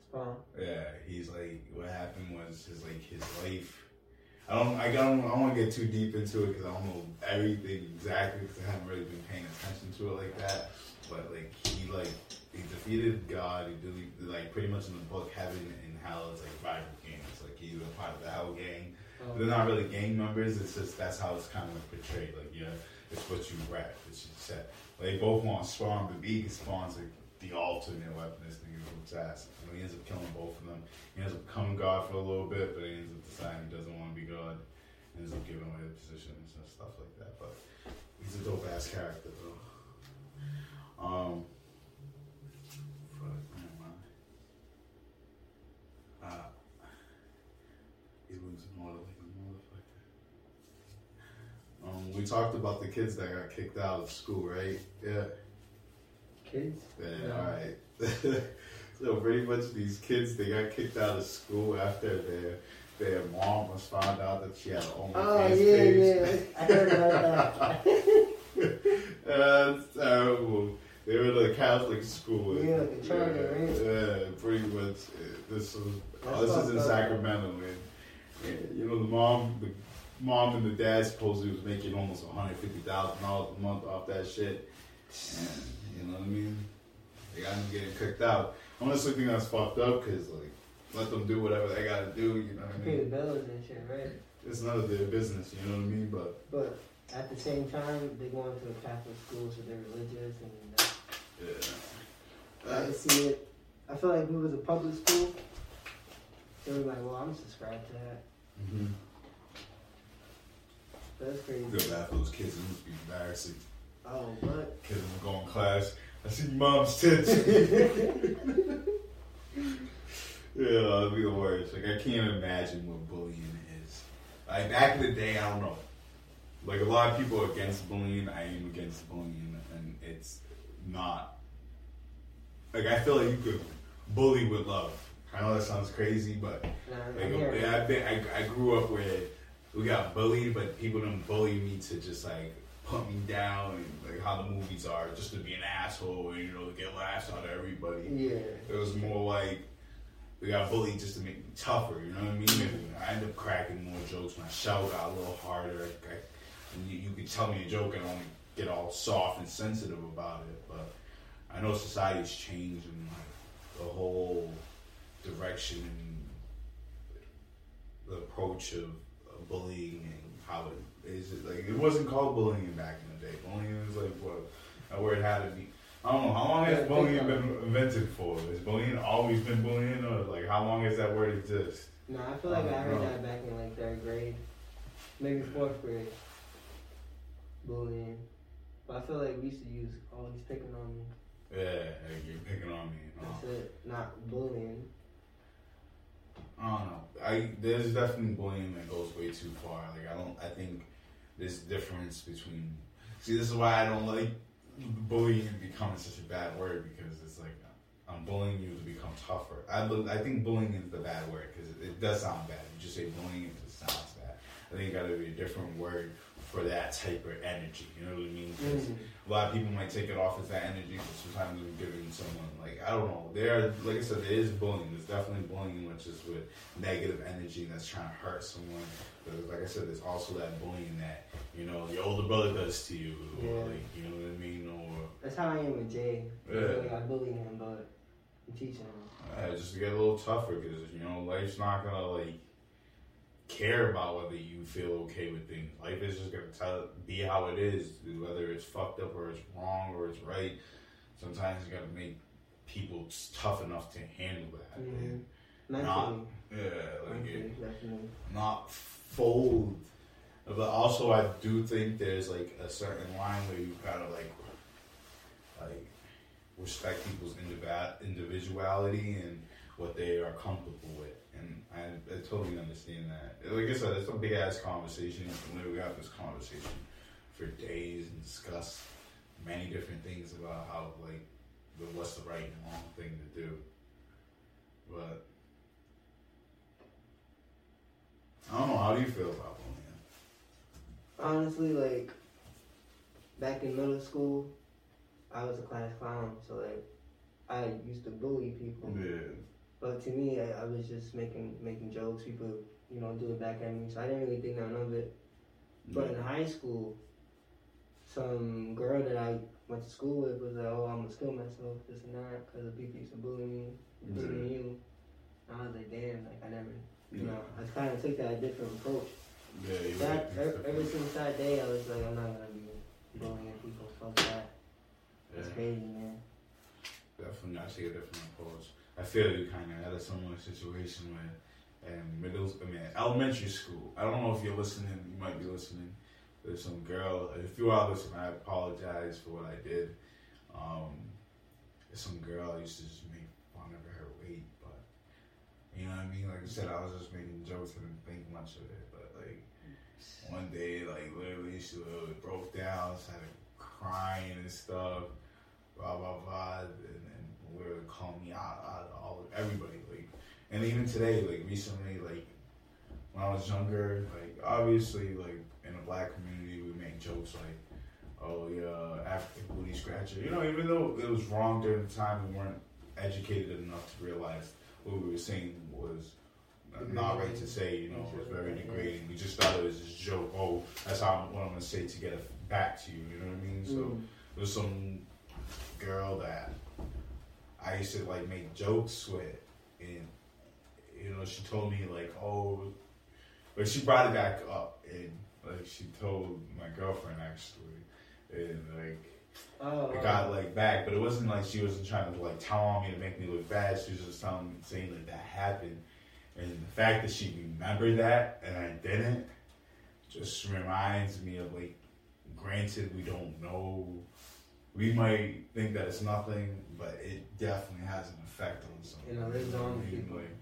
Spawn. Yeah, he's like what happened was his like his life. I don't I don't I don't want to get too deep into it because I don't know everything exactly because I haven't really been paying attention to it like that. But like he like he defeated God. He did like pretty much in the book Heaven and Hell is like rival gangs. Like he was a part of the Hell gang. Oh, They're not really gang members. It's just that's how it's kind of like portrayed. Like yeah, it's what you rap. It's what you said. They both want Spawn, but he Spawn's like the alternate weapon. This nigga whoop's ass. And he ends up killing both of them. He ends up becoming God for a little bit, but he ends up deciding he doesn't want to be God. He ends up giving away the positions and stuff like that. But he's a dope ass character though. Um. Uh, he's losing order like a motherfucker. Um, we talked about the kids that got kicked out of school, right? Yeah. Kids. Yeah, Yeah. all right. so pretty much these kids they got kicked out of school after their their mom was found out that she had an oh, OnlyFans Oh yeah, page. yeah. I heard about that. That's terrible. They were in a Catholic school. and- Yeah, like a charter, yeah, right? Yeah, pretty much. This was oh, this is in. Sacramento, man. You know the mom, the mom and the dad supposedly was making almost one hundred fifty thousand dollars a month off that shit. And you know what I mean? They got them getting kicked out. I honestly think that's fucked up because like let them do whatever they gotta do. You know what I mean? Pay the bills and shit, right? It's none of their business. You know what I mean? But But at the same time, they going to a Catholic school, so they're religious, and that's, yeah. I see it. I feel like if it was a public school, they were like, "Well, I'm subscribed to that." Mm-hmm. That's crazy. Go bad for those kids. It must be embarrassing. Oh, what? Kids will go in class. I see mom's tits. yeah, it'd be the worst. Like I can't imagine what bullying is. Like back in the day, I don't know. Like a lot of people are against bullying. I am against bullying, and it's not. Like I feel like you could bully with love. I know that sounds crazy, but like, I'm yeah, I, think I, I grew up where we got bullied, but people didn't bully me to just like put me down and like how the movies are, just to be an asshole and you know to get laughs out of everybody. Yeah. It was more like we got bullied just to make me tougher. You know what I mean? And I end up cracking more jokes. My shell got a little harder. I, you, you could tell me a joke and I only get all soft and sensitive about it. But I know society's changed and like the whole direction and the approach of, of bullying and how it is. Like it wasn't called bullying back in the day. Bullying was like what a word had to be. I don't know how long has bullying been invented for. Has bullying always been bullying, or like how long has that word exist? No, I feel like I heard Oh, no. that back in like third grade, maybe fourth grade. Bullying, but I feel like we used to use, "Oh, he's picking on me." Yeah, like you're picking on me. know? That's it, not bullying. I don't know. I there's definitely bullying that goes way too far. Like I don't. I think there's difference between. See, this is why I don't like bullying becoming such a bad word because it's like I'm bullying you to become tougher. I look, I think bullying is the bad word because it, it does sound bad. You just say bullying, it just sounds bad. I think it got to be a different word for that type of energy. You know what I mean? Mhm. a lot of people might take it off as that energy, but sometimes we're giving someone like I don't know. There, like I said, there is bullying. There's definitely bullying, which is with negative energy that's trying to hurt someone. But like I said, there's also that bullying that you know your older brother does to you, Yeah. or like you know what I mean, or That's how I am with Jay. Yeah. Like, I bully him, but I'm teaching him. uh, just to get a little tougher because you know life's not gonna like care about whether you feel okay with things. Life is just gonna tell be how it is, whether it's fucked up or it's wrong or it's right. Sometimes you gotta make people tough enough to handle that. Mhm. And, Mentally. yeah, like it, definitely. not fold. But also, I do think there's like a certain line where you gotta like, like respect people's individu- individuality and what they are comfortable with. And I, I totally understand that. Like I said, it's a big ass conversation. We have this conversation for days and discuss many different things about how like what's the right and wrong thing to do. But I don't know. How do you feel about bullying? Honestly, like back in middle school, I was a class clown, so like I used to bully people. Yeah. But to me, I, I was just making making jokes. People, you know, do it back at me, so I didn't really think none of it. But in high school, some girl that I went to school with was like, "Oh, I'm gonna kill myself, this and that, because the people used to bully me, bullying you." And I was like, "Damn!" Like I never, you know, I kind of took that different approach. Yeah, you're That right. ever, ever since that day, I was like, I'm not gonna be bullying people. Fuck that. Yeah. crazy, man. Definitely, I take a different approach. I feel you kind of had a similar situation where in middle, I mean, elementary school. I don't know if you're listening. You might be listening. There's some girl. If you are listening, I apologize for what I did. Um, some girl I used to just make fun of her weight, but you know what I mean. Like I said, I was just making jokes and think much of it. But like one day, like literally, she uh, broke down, started crying and stuff blah blah blah, and, then literally call me out, out of all everybody. Like, and even today, like recently, like when I was younger, like obviously, like in the black community, we make jokes like, "Oh yeah, African booty scratcher." You know, even though it was wrong during the time, we weren't educated enough to realize what we were saying was not right to say. You know, it was very degrading. We just thought it was just a joke. Oh, that's how what I'm gonna say to get it back to you. You know what I mean? So Mm. there's some girl that I used to like make jokes with, and you know she told me like, oh, but she brought it back up, and like she told my girlfriend actually, and like Oh, it got like back, but it wasn't like she wasn't trying to like tell on me to make me look bad. She was just telling me saying like that happened, and the fact that she remembered that and I didn't, just reminds me of like, granted we don't know, we might think that it's nothing, but it definitely has an effect on someone. You know, I on people. Like,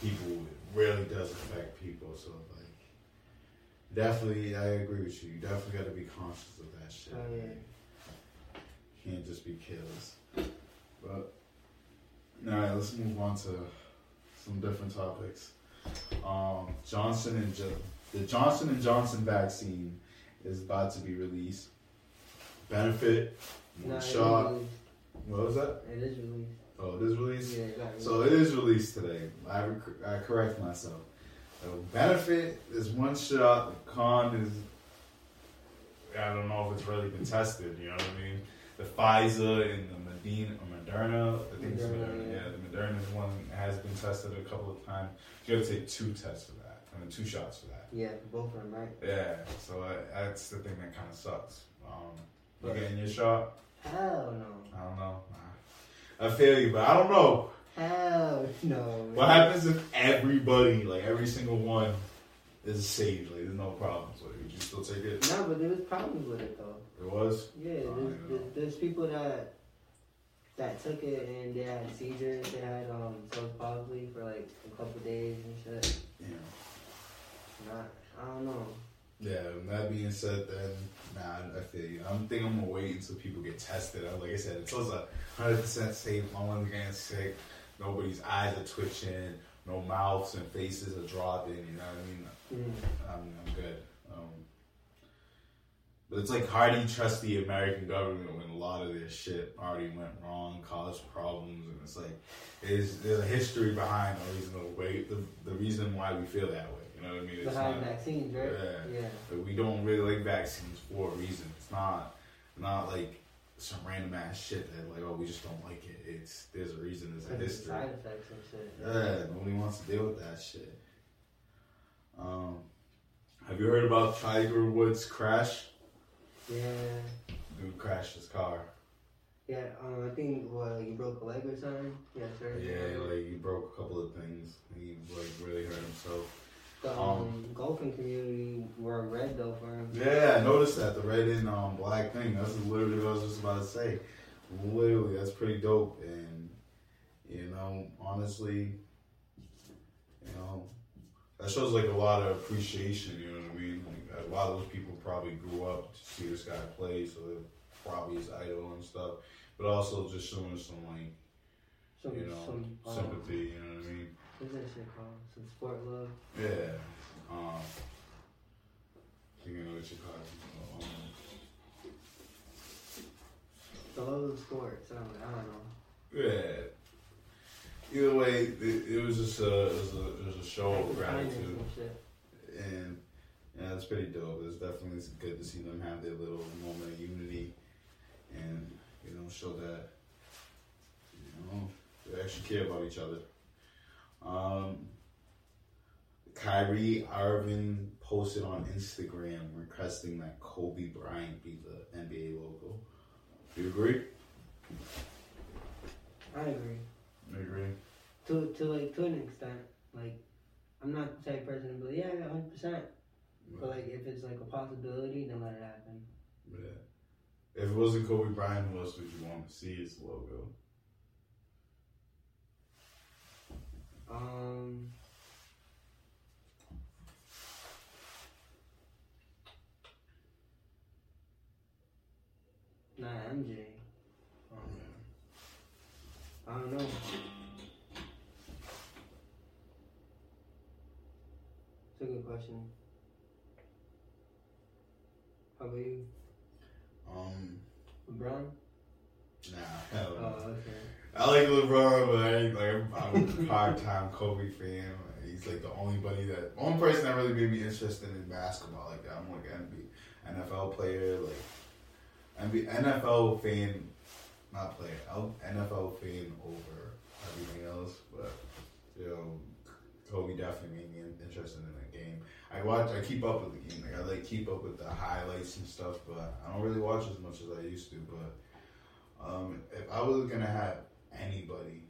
people it really does affect people. So like, definitely I agree with you. You definitely got to be conscious of that shit. Oh, yeah. Can't just be careless. But all right, let's move on to some different topics. Um, Johnson and jo- the Johnson and Johnson vaccine is about to be released. Benefit, one shot. What was that? It is released. Oh, it is released. Yeah, it. So it is released today. I, rec- I correct myself. The benefit is one shot. The con is I don't know if it's really been tested. You know what I mean? The Pfizer and the Medina, or Moderna. I think it's Moderna, Moderna. yeah. Yeah, the Moderna's one has been tested a couple of times. You got to take two tests for that. I mean, two shots for that. Yeah, both of them, right? Yeah. So uh, that's the thing that kind of sucks. Um, you getting your shot? Hell no. I don't know. I feel you, but I don't know. Hell no. What happens if everybody, like every single one, is safe? Like there's no problems. Like would you still take it? No, but there was problems with it though. It was. Yeah, there's, there's, there's people that that took it and they had seizures. They had um cerebral palsy for like a couple days and shit. Yeah. Not, I don't know. Yeah, that being said, then nah, I feel you. I'm think I'm gonna wait until people get tested. Like I said, until it's a hundred percent safe, no one's getting sick, nobody's eyes are twitching, no mouths and faces are dropping. You know what I mean? Mm. I'm, I'm good. But it's like hard to trust the American government when a lot of their shit already went wrong, caused problems, and it's like there's, there's a history behind the reason the way the, the reason why we feel that way. You know what I mean? It's Behind not- vaccines, right? Yeah. Yeah. but we don't really like vaccines for a reason. It's not not like some random ass shit that like oh we just don't like it. It's there's a reason. There's a history. Side effects and shit. Yeah, nobody wants to deal with that shit. Um, have you heard about Tiger Woods' crash? Yeah. Dude crashed his car. Yeah, um, I think what like, he broke a leg or something. Yeah, sure. Yeah, like he broke a couple of things. He like really hurt himself. The um, golfing community were red though for him. Yeah, I noticed that the red and um, black thing. That's literally what I was just about to say. Literally, that's pretty dope. And you know, honestly, you know, that shows like a lot of appreciation. You know what I mean? Like a lot of those people probably grew up to see this guy play, so they're probably his idol and stuff. But also just showing some like Some, you know some um, sympathy. You know what I mean? What's that shit called? Some sport love. Yeah. Um, thinking of what you call it. Um, The love of sports. I don't, I don't know. Yeah. Either way, it, it was just a it was a, it was a show of gratitude, and yeah, it's pretty dope. It's definitely good to see them have their little moment of unity, and you know, show that you know they actually care about each other. Um, Kyrie Irving posted on Instagram requesting that Kobe Bryant be the NBA logo. Do you agree? I agree. I agree. To to like to an extent. Like I'm not the type of person to be like, yeah, hundred percent. But like if it's like a possibility, then let it happen. Yeah. If it wasn't Kobe Bryant, who else would you want to see the logo? Um Nah, MJ. I don't know. It's a good question. How about you? Um, LeBron? nah, hell no. Oh, okay. I like LeBron, but I ain't like I'm a hard time Kobe fan. Like, he's like the only buddy that only person that really made me interested in basketball like that. I'm like NBA, NFL player, like NBA, NFL fan, not player, NFL fan over everything else. But you know, Kobe definitely made me interested in the game. I watch, I keep up with the game. Like I like keep up with the highlights and stuff, but I don't really watch as much as I used to. But um, if I was gonna have anybody,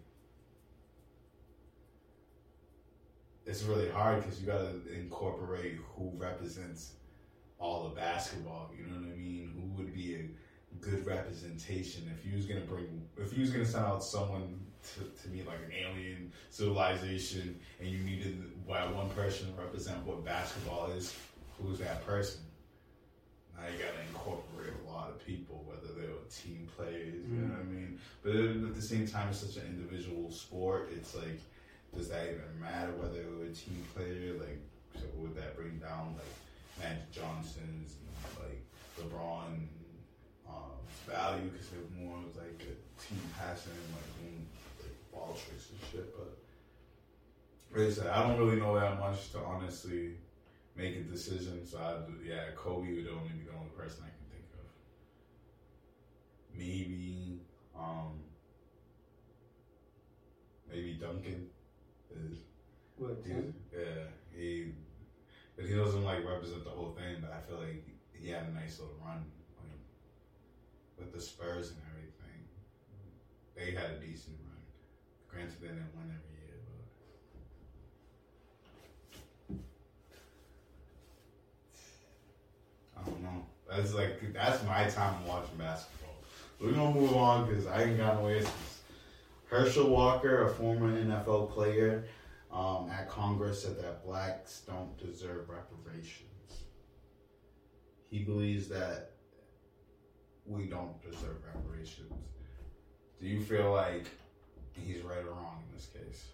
it's really hard because you gotta incorporate who represents all of basketball. You know what I mean? Who would be a good representation if you was gonna bring, if you was gonna send out someone to, to me like an alien civilization, and you needed that one person to represent what basketball is. Who's that person? Now you gotta incorporate a lot of people, whether they were team players, you know what I mean? But at the same time, it's such an individual sport. It's like, does that even matter whether they were a team player? Like, so would that bring down like Magic Johnson's and like LeBron um, value because they're more of, like a team passing like tricks and shit? But like I said, I don't really know that much to honestly make a decision. So I, yeah, Kobe would only be the only person I can think of. Maybe, um, maybe Duncan is, What, Tim? yeah, he, but he doesn't like represent the whole thing. But I feel like he had a nice little run like, with the Spurs and everything. They had a decent run. Granted, they didn't win every year, but I don't know. That's like that's my time watching basketball. We're gonna move on because I ain't got no answers. Herschel Walker, a former NFL player, um, at Congress said that blacks don't deserve reparations. he believes that we don't deserve reparations. Do you feel like he's right or wrong in this case?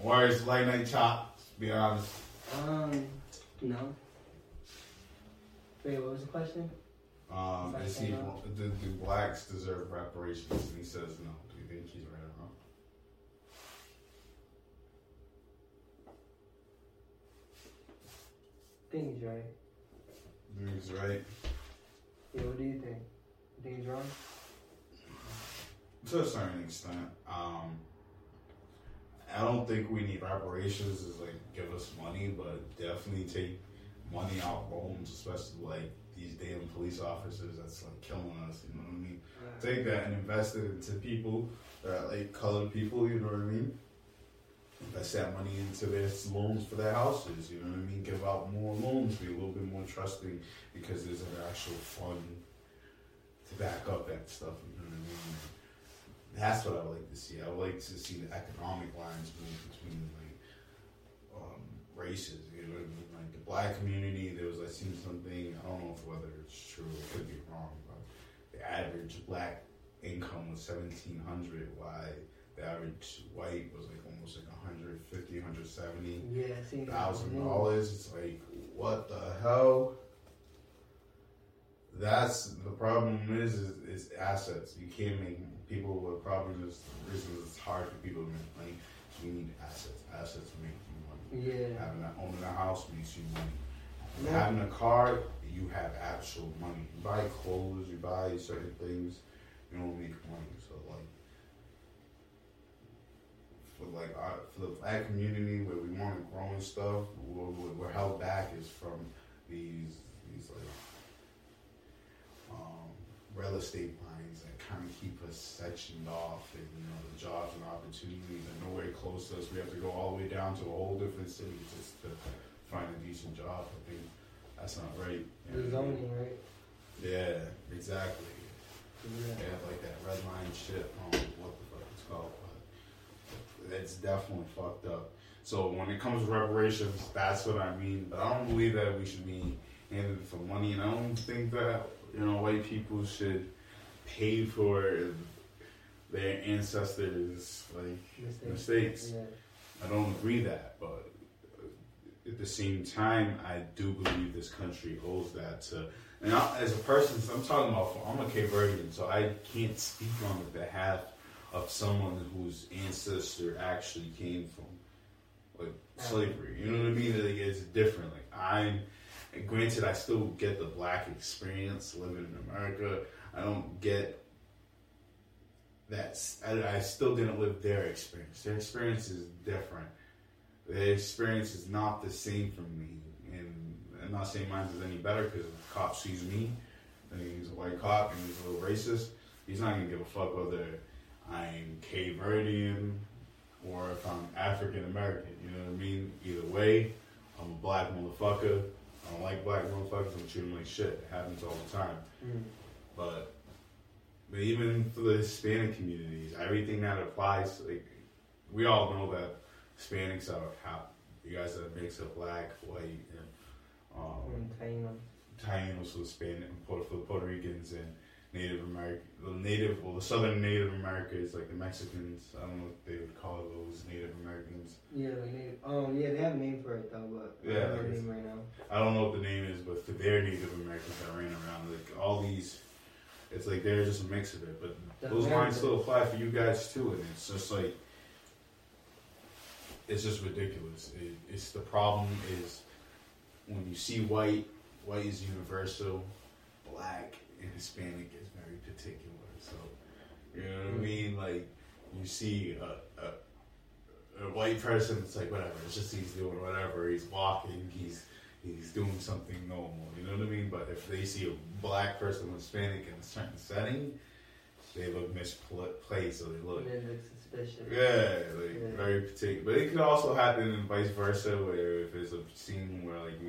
Where's late night chop? Be honest. Um, no. Wait, what was the question? Um, is he, do, do blacks deserve reparations? And he says no. Do you think he's right or wrong? I think he's right. Things right? Yeah, what do you think? Things wrong? To a certain extent. Um, I don't think we need reparations as like give us money, but definitely take money out loans, especially like these damn police officers that's like killing us. You know what I mean? Take that and invest it into people that like colored people. You know what I mean? Invest that money into their loans for their houses. You know what I mean? Give out more loans. Be a little bit more trusting because there's an actual fund to back up that stuff. You know what I mean? That's what I would like to see. I would like to see the economic lines move between like um, races. You know what I mean? Like the black community, there was I seen something. I don't know if whether it's true. It could be wrong, but the average black income was seventeen hundred. Why the average white was like almost like 150, 170 Seen that. thousand dollars. It's like what the hell? That's the problem is, is is assets. You can't make people with problems. The reason it's hard for people to make money. is You need assets. Assets make you money. Yeah. Having a, owning a house makes you money. Yeah. Having a car, you have actual money. You buy clothes, you buy certain things, you don't make money. So like, for like our, for the black community where we want to grow and stuff, what we're held back is from these these like um, real estate lines that kind of keep us sectioned off, and you know the jobs and opportunities are nowhere close to us. We have to go all the way down to a whole different city just to find a decent job. I think that's not right. The zoning, right? Yeah, exactly. Yeah. They have like that red line shit. I what the fuck it's called, it's definitely fucked up. So when it comes to reparations, that's what I mean. But I don't believe that we should be handed for money, and I don't think that you know white people should pay for their ancestors like Mistakes. mistakes. Yeah. I don't agree that, but at the same time, I do believe this country owes that to. And I, as a person, I'm talking about. I'm a Cape Verdean, so I can't speak on the behalf of someone whose ancestor actually came from like slavery. You know what I mean? Like, it's different. Like I'm. Granted, I still get the black experience living in America. I don't get that's I, I still didn't live their experience. Their experience is different. Their experience is not the same for me, and I'm not saying mine is any better because a cop sees me and he's a white cop and he's a little racist, he's not gonna give a fuck whether I'm Cape Verdean or if I'm African American. You know what I mean? Either way, I'm a black motherfucker. I don't like black motherfuckers. I'm treating them like shit. It happens all the time. Mm. But but even for the Hispanic communities, everything that applies, like we all know that Hispanics are how you guys are a mix of black, white, and um, Mm, Taino. Tainos for the for for the Puerto Ricans, and Native American, the Native, well, the Southern Native Americans, like the Mexicans. I don't know what they would call those Native Americans. Yeah, like native. Um, yeah, they have a name for it though, but I Yeah, don't know like name right now. I don't know what the name is, but for their Native Americans that ran around, like all these, it's like they're just a mix of it. But The those lines still apply for you guys too, and it's just like, it's just ridiculous. It, it's the problem is when you see white, white is universal, black and Hispanic is very particular. So, you know what I hmm. mean? Like you see a, a, a white person, it's like whatever. It's just he's doing whatever. He's walking. He's he's doing something normal. You know what I mean? But if they see a black person with Hispanic in a certain setting, they look misplaced. So they look then it's suspicious. yeah, like Yeah. very particular. But it could also happen in vice versa, where if it's a scene where like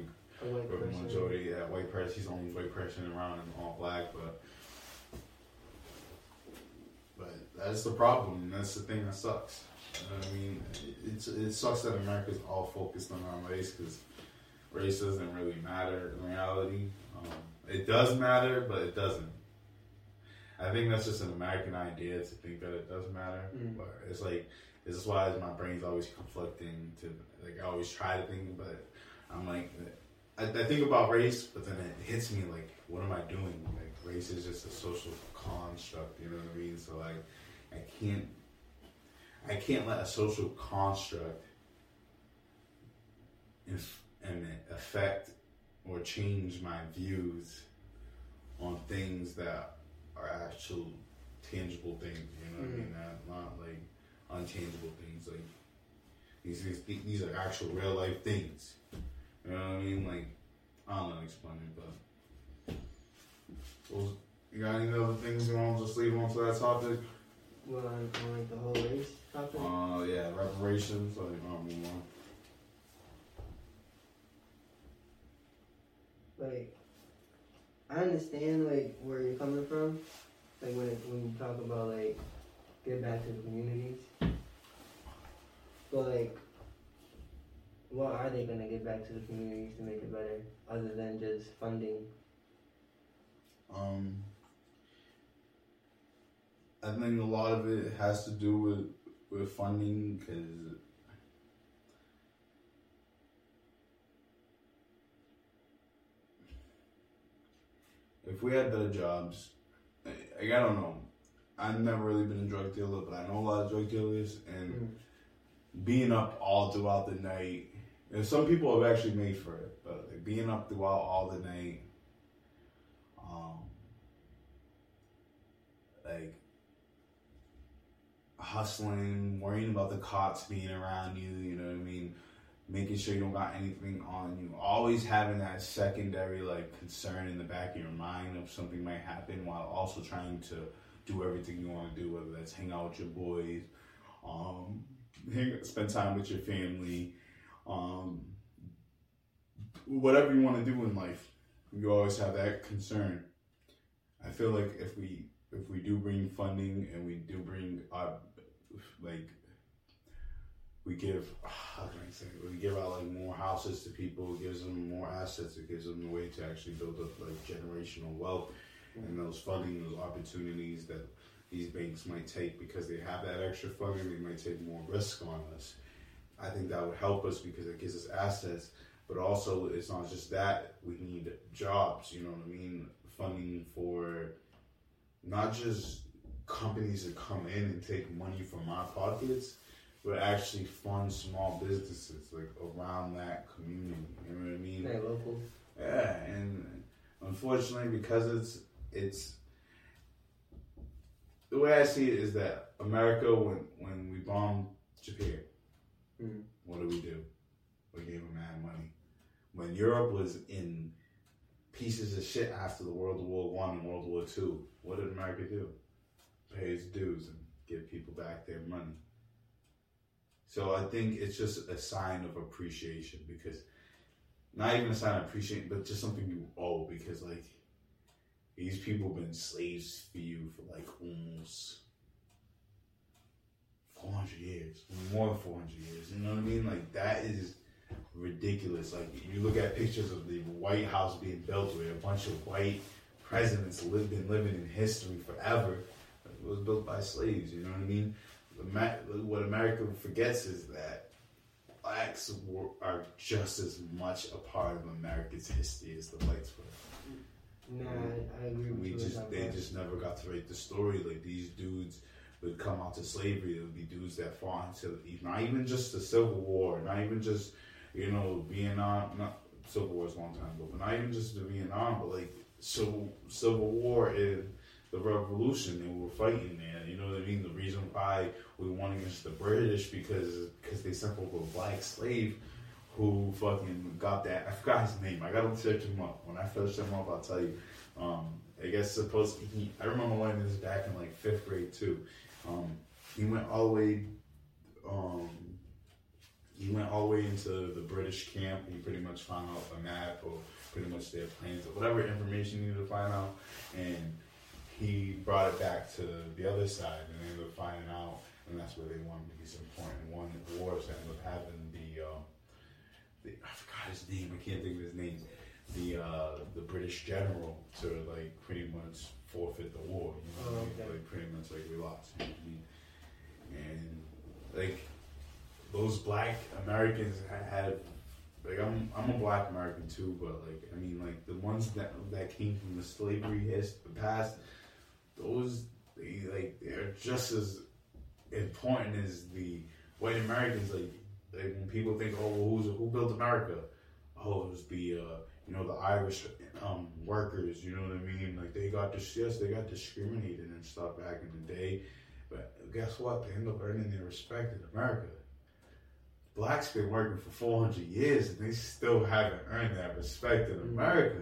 A white person. majority, yeah, white person, he's the only white person around and all black, but but that's the problem. That's the thing that sucks. I mean, it's it sucks that America's all focused on our race because race doesn't really matter in reality. Um, it does matter, but it doesn't. I think that's just an American idea to think that it does matter. Mm. But it's like this is why my brain's always conflicting. To like I always try to think, but I'm like I, I think about race, but then it hits me like, what am I doing? Like race is just a social construct. You know what I mean? So like I can't I can't let a social construct inf- and affect or change my views on things that are actual tangible things. You know what I mean? Mm-hmm. Not, not like unchangeable things. Like these things, these are actual real life things. You know what I mean? Like I don't know how to explain it, but you got any other things you want to just leave on to that topic? Well, on, on like the whole race topic. Uh, yeah, reparations. Like, um, you know, like I understand like where you're coming from, like when it, when you talk about like get back to the communities, but like what are they gonna give back to the communities to make it better, other than just funding? um, I think a lot of it has to do with with funding because if we had better jobs, I, I don't know. I've never really been a drug dealer, but I know a lot of drug dealers, and Mm. being up all throughout the night. And some people have actually made for it, but being up throughout all the night, um, like hustling, worrying about the cops being around you, you know what I mean? Making sure you don't got anything on you. Always having that secondary like concern in the back of your mind of something might happen while also trying to do everything you want to do, whether that's hang out with your boys, um, hang, spend time with your family, um, whatever you want to do in life. You always have that concern. I feel like if we if we do bring funding and we do bring uh, like we give how can I say we give out like more houses to people, it gives them more assets, it gives them a way to actually build up like generational wealth and those funding, those opportunities that these banks might take because they have that extra funding, they might take more risk on us. I think that would help us because it gives us assets, but also it's not just that we need jobs. You know what I mean? Funding for not just companies that come in and take money from our pockets, but actually fund small businesses like around that community. You know what I mean? Local. Yeah, and unfortunately, because it's it's the way I see it is that America, when when we bombed Japan, Mm. what do we do? We gave them mad money. When Europe was in pieces of shit after the World War One and World War Two, what did America do? Pay its dues and give people back their money. So I think it's just a sign of appreciation because not even a sign of appreciation, but just something you owe because like these people been slaves for you for like almost 400 years, more than 400 years. You know what I mean? Like that is ridiculous. Like you look at pictures of the White House being built where a bunch of white presidents lived been living in history forever. It was built by slaves. You know what I mean? What America forgets is that blacks were, are just as much a part of America's history as the whites were. Nah, I, I agree with We just they just never got to write the story. Like these dudes would come out to slavery. It would be dudes that fought into not even just the Civil War, not even just you know Vietnam. Not Civil War is a long time ago, but not even just the Vietnam, but like Civil Civil War and the Revolution. They were fighting there. You know what I mean? The reason why we won against the British because because they sent over a black slave who fucking got that. I forgot his name. I gotta search him up. When I search him up, I'll tell you. Um, I guess supposed he. I remember learning this back in like fifth grade too. Um, he went all the way. Um, he went all the way into the British camp. He pretty much found out a map or pretty much their plans or whatever information he needed to find out, and he brought it back to the other side, and they ended up finding out, and that's where they won these important one wars. That ended up having the, um, the I forgot his name. I can't think of his name. The uh, the British general to like pretty much forfeit the war. You know, what I mean? Oh, okay. like pretty much like we lost. You know what I mean? And like those black Americans had like I'm I'm a black American too, but like I mean like the ones that that came from the slavery the past, those they like they're just as important as the white Americans. Like like when people think, oh, well, who's who built America? Oh, it was the uh, you know the Irish um, workers. You know what I mean? Like they got dis- yes, they got discriminated and stuff back in the day, but guess what? They end up earning their respect in America. Blacks been working for 400 years and they still haven't earned that respect in America.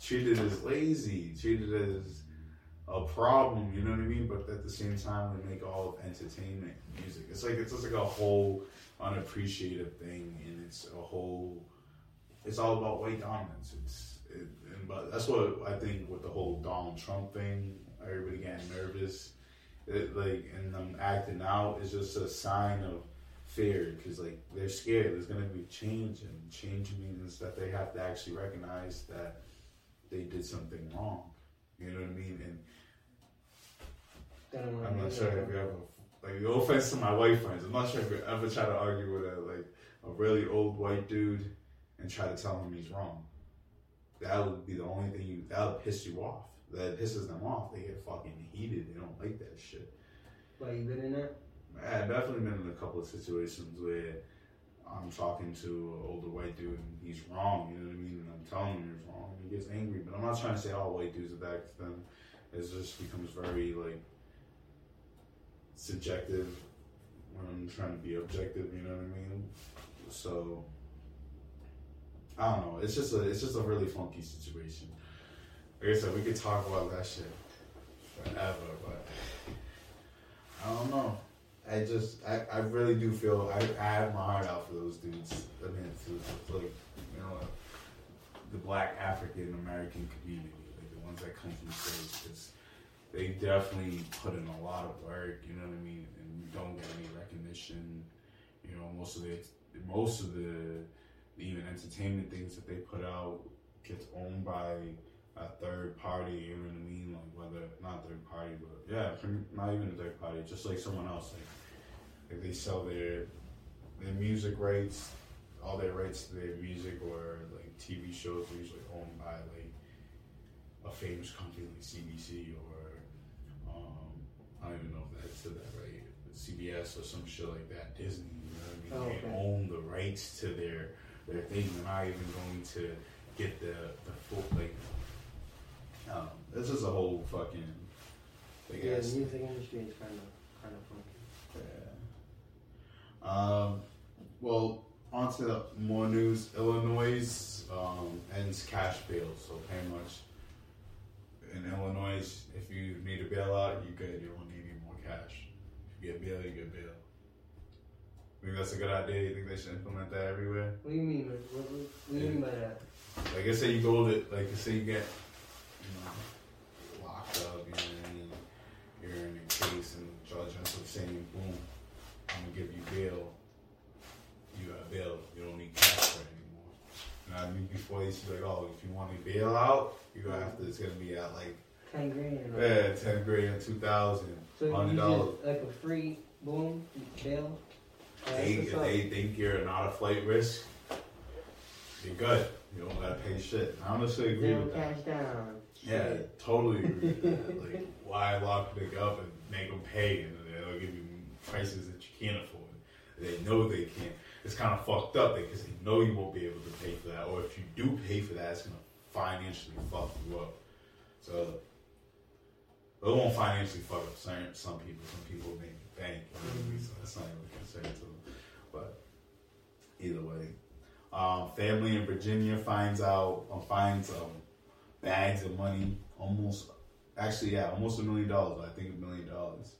Treated as lazy, treated as a problem, you know what I mean? But at the same time, we make all of entertainment music. It's like it's just like a whole unappreciated thing, and it's a whole. It's all about white dominance. It's, it, and, but that's what I think with the whole Donald Trump thing. Everybody getting nervous, it, like, and them acting out is just a sign of fear because like they're scared. There's gonna be change, and change means that they have to actually recognize that they did something wrong. You know what I mean? And They don't wanna I'm not sure if you ever, like, no offense to my white friends, I'm not sure if you ever try to argue with a like a really old white dude and try to tell him he's wrong. That would be the only thing you that would piss you off. That pisses them off. They get fucking heated. They don't like that shit. Why you been in that? I've definitely been in a couple of situations where I'm talking to an older white dude and he's wrong, you know what I mean? And I'm telling him he's wrong. He gets angry, but I'm not trying to say all white dudes are that to them. It just becomes very like subjective when I'm trying to be objective, you know what I mean? So I don't know. It's just a it's just a really funky situation. Like I said, we could talk about that shit forever, but I don't know. I just, I, I really do feel, I, I have my heart out for those dudes. I mean, to, like, you know, the black African American community, like the ones that come from the States, because they definitely put in a lot of work, you know what I mean? And don't get any recognition. You know, most of the, most of the, even entertainment things that they put out gets owned by a third party, you know what I mean? Like whether not third party, but yeah, not even a third party, just like someone else. Like if they sell their their music rights, all their rights to their music or like TV shows are usually owned by like a famous company like CBC or um, I don't even know if that's said that right, but CBS or some shit like that. Disney, you know what I mean? Oh, They own the rights to their their thing. They're not even going to get the the full like. Um, this is a whole fucking big Yeah, ass the music industry is kind of kind of funky. yeah. Um, well, on to more news. Illinois um, ends cash bail. So pretty much in Illinois, if you need a bailout, you good. You don't need any more cash. If you get bail, you get bail. Think that's a good idea? You think they should implement that everywhere? What do you mean? What, what, what do you mean by that? Like, let's say you go to, like, let's say you get, you know, locked up, you know what I mean? You're in a case and the judge ends up saying, boom, I'm gonna give you bail. You got bail. You don't need cash for it anymore. You know what I mean? Before they used to be like, oh, if you want to bail out, you're gonna have to, it's gonna be at like, Ten grand. Or yeah, 10 grand, 2000 So you $100. just like a free boom bail. They, if they think you're not a flight risk, you're good. You don't gotta pay shit. I honestly agree with that. down. Yeah, totally agree with that. Like, why lock the up and make them pay and they'll give you prices that you can't afford? They know they can't. It's kind of fucked up because they know you won't be able to pay for that, or if you do pay for that, it's gonna financially fuck you up. So it won't financially fuck up some, some people. Some people make bank, that's not even them. But either way, um, family in Virginia finds out, um, finds um, bags of money, almost, actually, yeah, almost a million dollars. I think a million dollars.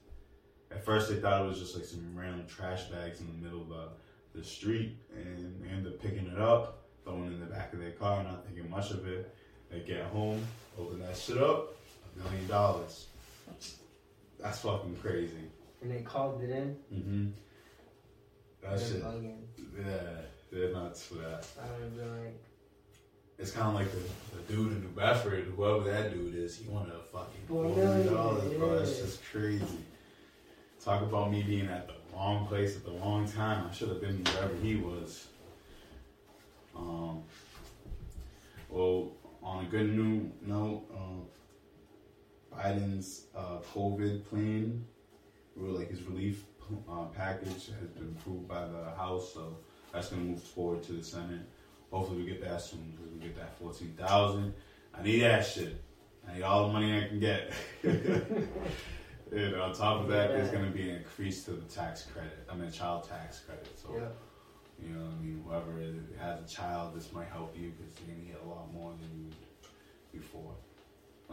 At first, they thought it was just like some random trash bags in the middle of the, the street, and they ended up picking it up, throwing it in the back of their car, not thinking much of it. They get home, open that shit up, a million dollars. That's fucking crazy. And they called it in. Mm-hmm. That They're shit. bugging. Yeah, they're nuts for that. I would been like, It's kind of like the, the dude in New Bedford, whoever that dude is, he wanted a fucking Four million dollars, bro. That's just crazy. Talk about me being at the wrong place at the wrong time. I should have been wherever he was. Um. Well, on a good new note, um, Biden's uh, COVID plan, like his relief uh, package, has been approved by the House, so that's going to move forward to the Senate. Hopefully, we get that soon because we get that fourteen thousand. I need that shit. I need all the money I can get. and on top of that, there's going to be an increase to the tax credit. I mean, child tax credit. So. yeah. You know, what I mean, whoever has a child, this might help you because you're gonna get a lot more than you would before.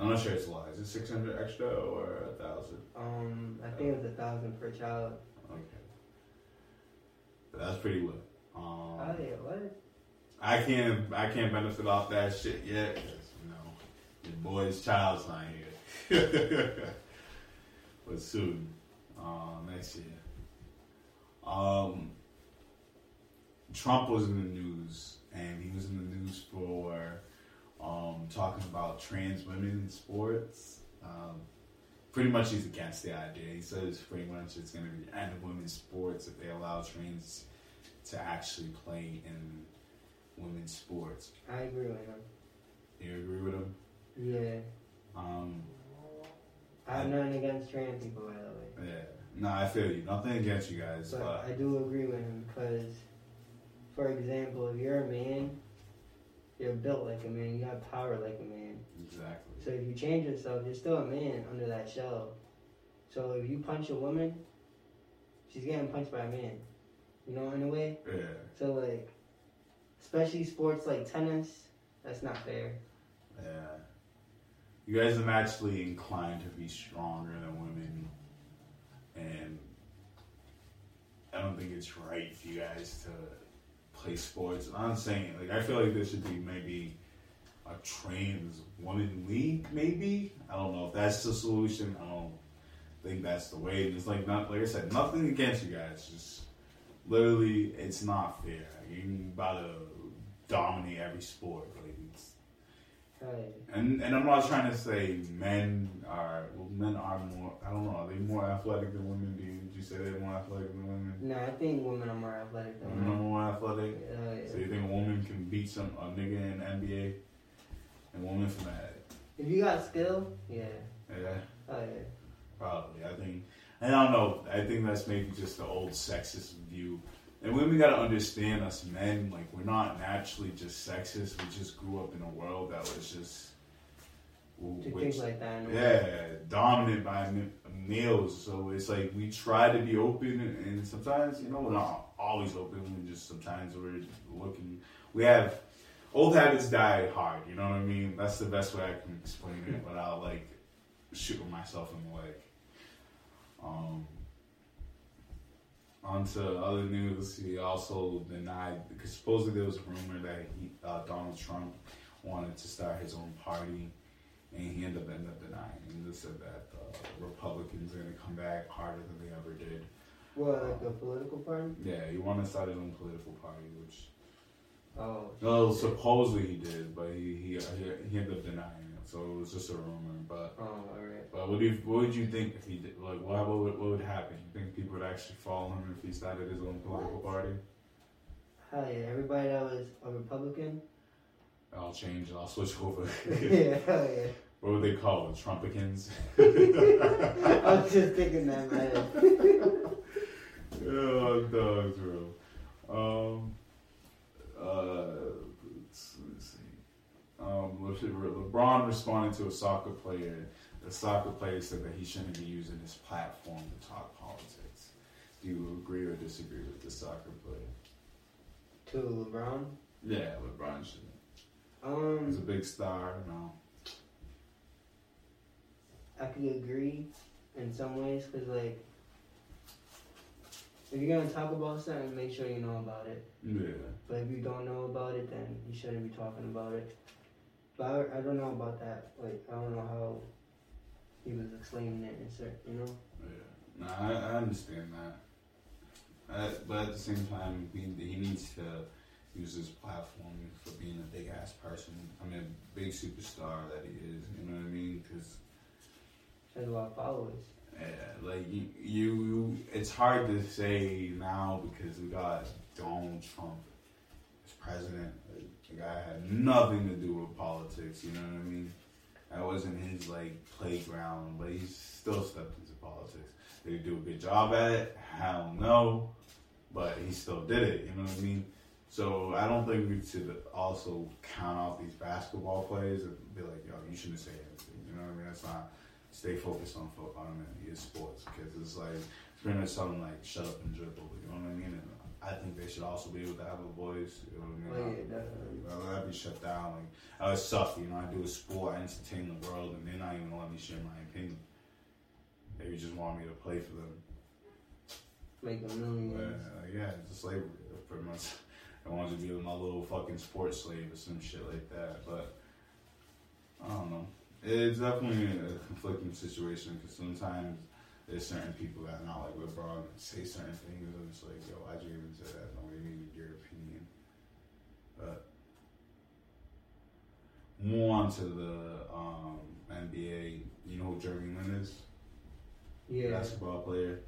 I'm not sure it's a lot. Is it six hundred extra or a thousand? Um, I think it was a thousand per child. Okay, but that's pretty lit. Um, Oh yeah, what? I can't, I can't benefit off that shit yet. 'cause, you know, your boy's child's not here, but soon, uh, next year. Um, Trump was in the news, and he was in the news for um, talking about trans women in sports. Um, pretty much, he's against the idea. He says pretty much it's going to be end of women's sports if they allow trans to actually play in women's sports. I agree with him. You agree with him? Yeah, Um, I have nothing against trans people, by the way. yeah. No, I feel you. Nothing against you guys, But but I do agree with him because, for example, if you're a man, you're built like a man. You have power like a man. exactly. So if you change yourself, you're still a man under that shell. So if you punch a woman, she's getting punched by a man. You know, in a way. Yeah. So like, especially sports like tennis, that's not fair. Yeah. You guys are naturally inclined to be stronger than women, and I don't think it's right for you guys to play sports. I'm saying, like, I feel like there should be maybe a trans women league, maybe. I don't know if that's the solution. I don't think that's the way. It's like not, like I said, nothing against you guys. Just literally, it's not fair. You're about to dominate every sport. Like, Right. and and I'm not trying to say men are well, men are more. I don't know. Are they more athletic than women? Do you, did you say they're more athletic than women? No, I think women are more athletic than Women are more athletic. Uh, So you think a woman can beat some a nigga in the NBA? And woman from that? if you got skill, yeah. Yeah, Oh yeah. probably. I think. And I don't know. I think that's maybe just the old sexist view. And women gotta understand us men. Like we're not naturally just sexist. We just grew up in a world that was just. Which- think like that. in a way. Yeah, dominant by males. So it's like we try to be open, and, and sometimes you know we're not always open. We just sometimes we're looking. We have old habits die hard. You know what I mean? That's the best way I can explain it without like shooting myself in the leg. Um. On to other news, he also denied because supposedly there was a rumor that he, uh, Donald Trump wanted to start his own party and he ended up, ended up denying. And just said that the Republicans are going to come back harder than they ever did. What, like a political party? Yeah, he wanted to start his own political party, which Oh. well, supposedly he did, but he he, he, he ended up denying. So it was just a rumor. But Oh, alright. but what do you, what would you think if he did? Like, what what would, what would happen? You think people would actually follow him if he started his own political party? Hell yeah, everybody that was a Republican. I'll change. I'll switch over. yeah, hell yeah. what would they call it? Trumpicans. I was just thinking that, man. Oh, dogs, bro. Um, uh, let's, let's see. Um, LeBron responded to a soccer player. The soccer player said that he shouldn't be using his platform to talk politics. Do you agree or disagree with the soccer player? to LeBron. Yeah, LeBron shouldn't. He's a Um, big star, you know. I could agree in some ways because, like, if you're gonna talk about something, make sure you know about it. Yeah. But if you don't know about it, then you shouldn't be talking about it. But I, I don't know about that. Like, I don't know how he was explaining it in certain, you know. Yeah. Nah, I, I understand that. Uh, but at the same time, he, he needs to use his platform for being a big ass person. I mean, a big superstar that he is. You know what I mean? Because Has a lot of followers. Yeah, like you, you, you, it's hard to say now because we got Donald Trump as president. Like, guy had nothing to do with politics. You know what I mean? That wasn't his like playground, but he still stepped into politics. Did he do a good job at it? Hell no, but he still did it. You know what I mean? So I don't think we should also count out these basketball players and be like, yo, you shouldn't say anything. You know what I mean? That's not stay focused on football and your sports because it's like it's pretty much something like shut up and dribble. You know what I mean? And I think they should also be able to have a voice. You know I Oh yeah, definitely. I'd be shut down. Like I was suck, you know. I do a sport, I entertain the world, and they're not even let me share my opinion. They just want me to play for them. Make a million. uh, yeah, it's a slavery, pretty much. I want to be my little fucking sports slave or some shit like that. But I don't know. It's definitely a conflicting situation because sometimes there's certain people that are not like LeBron say certain things and it's like, yo, why'd you even say that? Nobody needed your opinion. But more on to the um, NBA. You know who Jeremy Lin is? Yeah. Basketball player.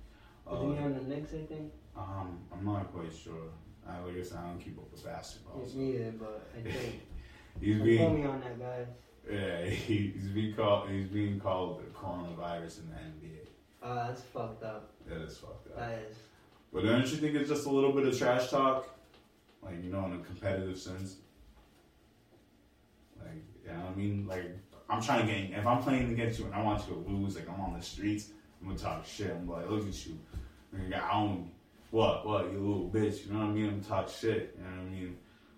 He Uh, on the Knicks, I think? um, I'm not quite sure. I, like I said, I don't keep up with basketball. So. but I think. He's being me on that, guy. yeah, he's being called he's being called the coronavirus in the NBA. Uh, that's fucked up. That is fucked up. That is. But don't you think it's just a little bit of trash talk? Like, you know, in a competitive sense? Like, you know what I mean? Like, I'm trying to get, if I'm playing against you and I want you to lose, like, I'm on the streets, I'm gonna talk shit. I'm like, look at you. Nigga, I you. What, what, you little bitch? You know what I mean? I'm talk shit. You know what I mean?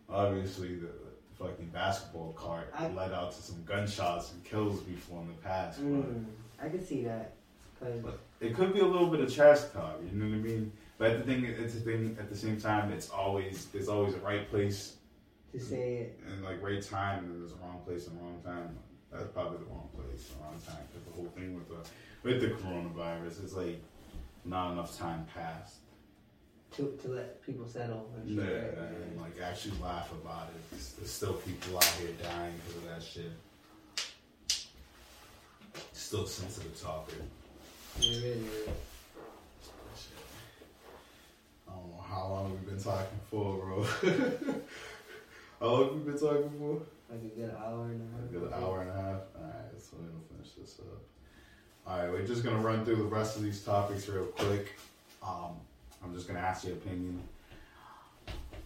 Obviously, the, the fucking basketball card I- led out to some gunshots and kills before in the past. Mm, I can see that. It could be a little bit of trash talk, you know what I mean? But at the thing, it's a thing. At the same time, it's always there's always a right place to say it, and like right time, and there's a wrong place and wrong time. That's probably the wrong place, and wrong time. Because the whole thing with the with the coronavirus, it's like not enough time passed. to, to let people settle and shit. Yeah, right? and like actually laugh about it. 'cause There's still people out here dying because of that shit. Still sensitive topic. Is. I don't know how long we've been talking for, bro. how long have we been talking for? Like a good hour and a half. A good hour and a half. Alright, so we're gonna finish this up. Alright, we're just gonna run through the rest of these topics real quick. Um, I'm just gonna ask your opinion.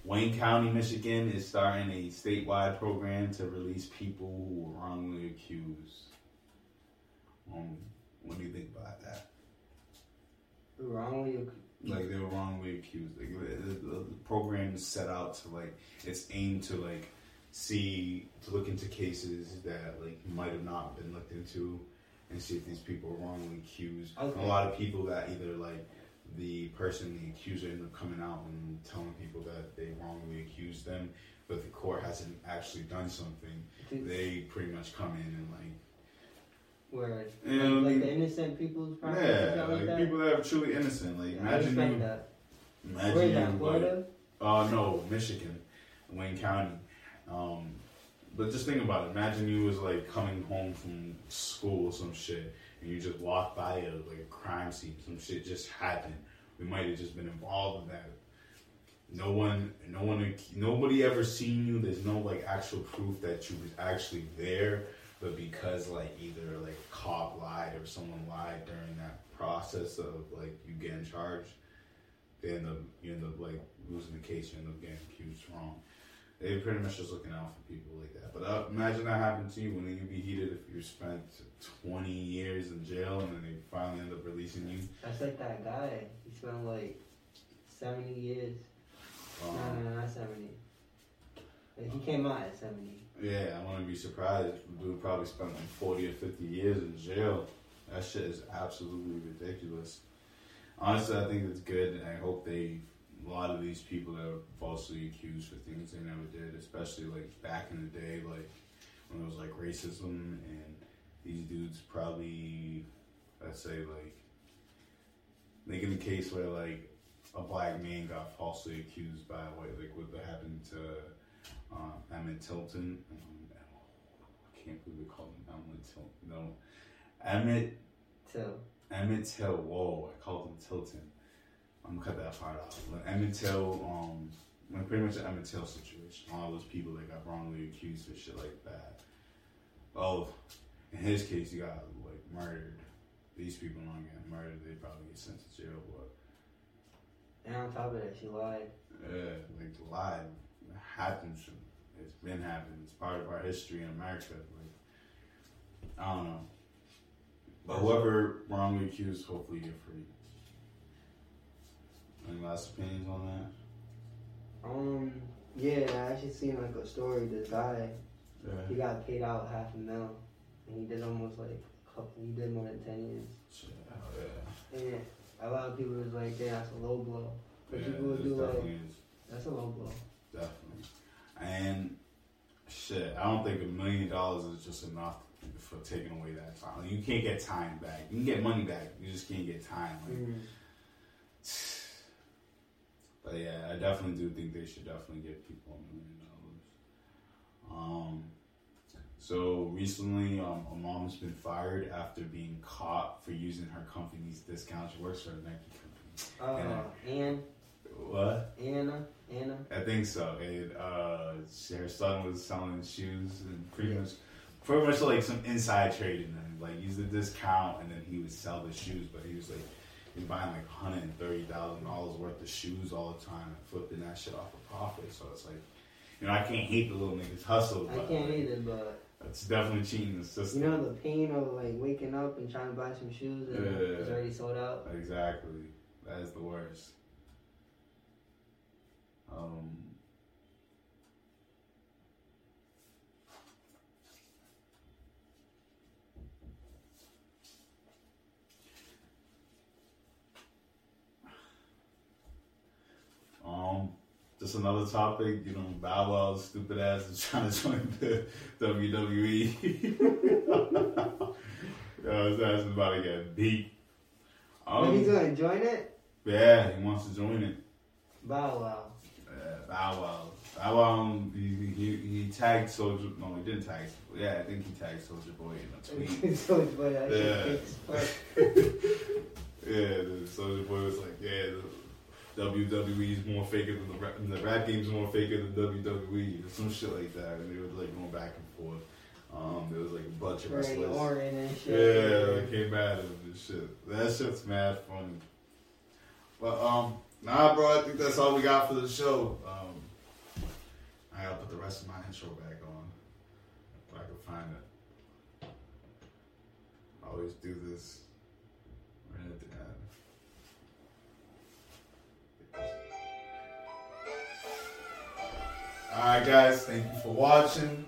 Wayne County, Michigan is starting a statewide program to release people who were wrongly accused. Um, what do you think about that? Wrongly, like they were wrongly accused. Like the, the, program is set out to like it's aimed to like see to look into cases that like might have not been looked into and see if these people were wrongly accused. Okay. A lot of people that either like the person, the accuser, end up coming out and telling people that they wrongly accused them, but the court hasn't actually done something. They pretty much come in and like where Yeah, like, like the innocent people's yeah, like like that. people that are truly innocent. Like Yeah, imagine you, that. imagine Where's you, that? like, Florida? Uh, no, Michigan, Wayne County. Um, but just think about it. Imagine you was like coming home from school or some shit, and you just walked by a like a crime scene. Some shit just happened. We might have just been involved in that. No one, no one, nobody ever seen you. There's no like actual proof that you was actually there. But because like either like cop lied or someone lied during that process of like you getting charged, they end up you end up like losing the case, you end up getting accused wrong. They pretty much just looking out for people like that. But uh, imagine that happened to you. When you be heated if you spent twenty years in jail and then they finally end up releasing you. That's like that guy. He spent like seventy years. Um, no, no, not seventy. Like, he came out at seventy. Yeah, I wouldn't be surprised. Dude probably spent like forty or fifty years in jail. That shit is absolutely ridiculous. Honestly, I think it's good, and I hope they a lot of these people that are falsely accused for things they never did, especially like back in the day, like when it was like racism and these dudes probably, let's say, like, making the case where, like, a black man got falsely accused by, what, like, what happened to um, Emmett Tilton. Um, I can't believe we called him Emmett Tilton. No. Emmett Till. Emmett Till. Whoa, I called him Tilton. I'm gonna cut that part out. When Emmett Till, um, when pretty much the Emmett Till situation, all those people that got wrongly accused of shit like that. Oh, in his case, he got like murdered. These people don't get murdered; they probably get sent to jail. But And on top of that, she lied. yeah, like lied it happens. It's been happening. It's part of our history in America. Like I don't know. But whoever wrongly accused, hopefully get free. Any last opinions on that? Um, yeah, I actually seen like a story. This guy, he got paid out half a mil, and he did almost like a couple. He did more than ten years. Shit, hell yeah. And a lot of people was like, "Yeah, that's a low blow." But Yeah, people would it do like, is. "That's a low blow." Definitely. And shit, I don't think a million dollars is just enough for taking away that time. Like, you can't get time back. You can get money back. You just can't get time. Like, Mm. But yeah, I definitely do think they should definitely give people a million dollars. Um, so recently, um, a mom's been fired after being caught for using her company's discount. She works for a Nike company. Uh, Ann, What? Anna, Anna. I think so. And uh, her son was selling shoes and pretty much, pretty much like some inside trading. And like use the discount, and then he would sell the shoes. But he was like, he was buying like hundred and thirty thousand dollars worth of shoes all the time and flipping that shit off a profit. So it's like, you know, I can't hate the little niggas hustle. I can't like, either, but It's definitely cheating the system. you know the pain of like waking up and trying to buy some shoes and Yeah. it's already sold out. Exactly. That is the worst. Um, um, just another topic, you know, Bow Wow's stupid ass is trying to join the WWE. Yo, his ass is about to get beat. But he's gonna join it. Yeah, he wants to join it. Bow Wow. Bow Wow. Bow Wow, um, he, he, he tagged Soulja. No, he didn't tag. Yeah, I think he tagged Soulja Boy in a tweet. so it's funny. Yeah. shit fake as fuck. yeah, the Soulja Boy was like, yeah, the WWE is more faker than the rap, the rap game's more faker than WWE, or some shit like that. And they were like going back and forth. Um, there was like a bunch of Ray wrestlers. Orton and shit. Yeah, they came at him and shit. That shit's mad funny. But um, nah, bro, I think that's all we got for the show. Um, I gotta put the rest of my intro back on if I can find it. I always do this right at the end. All right, guys, thank you for watching.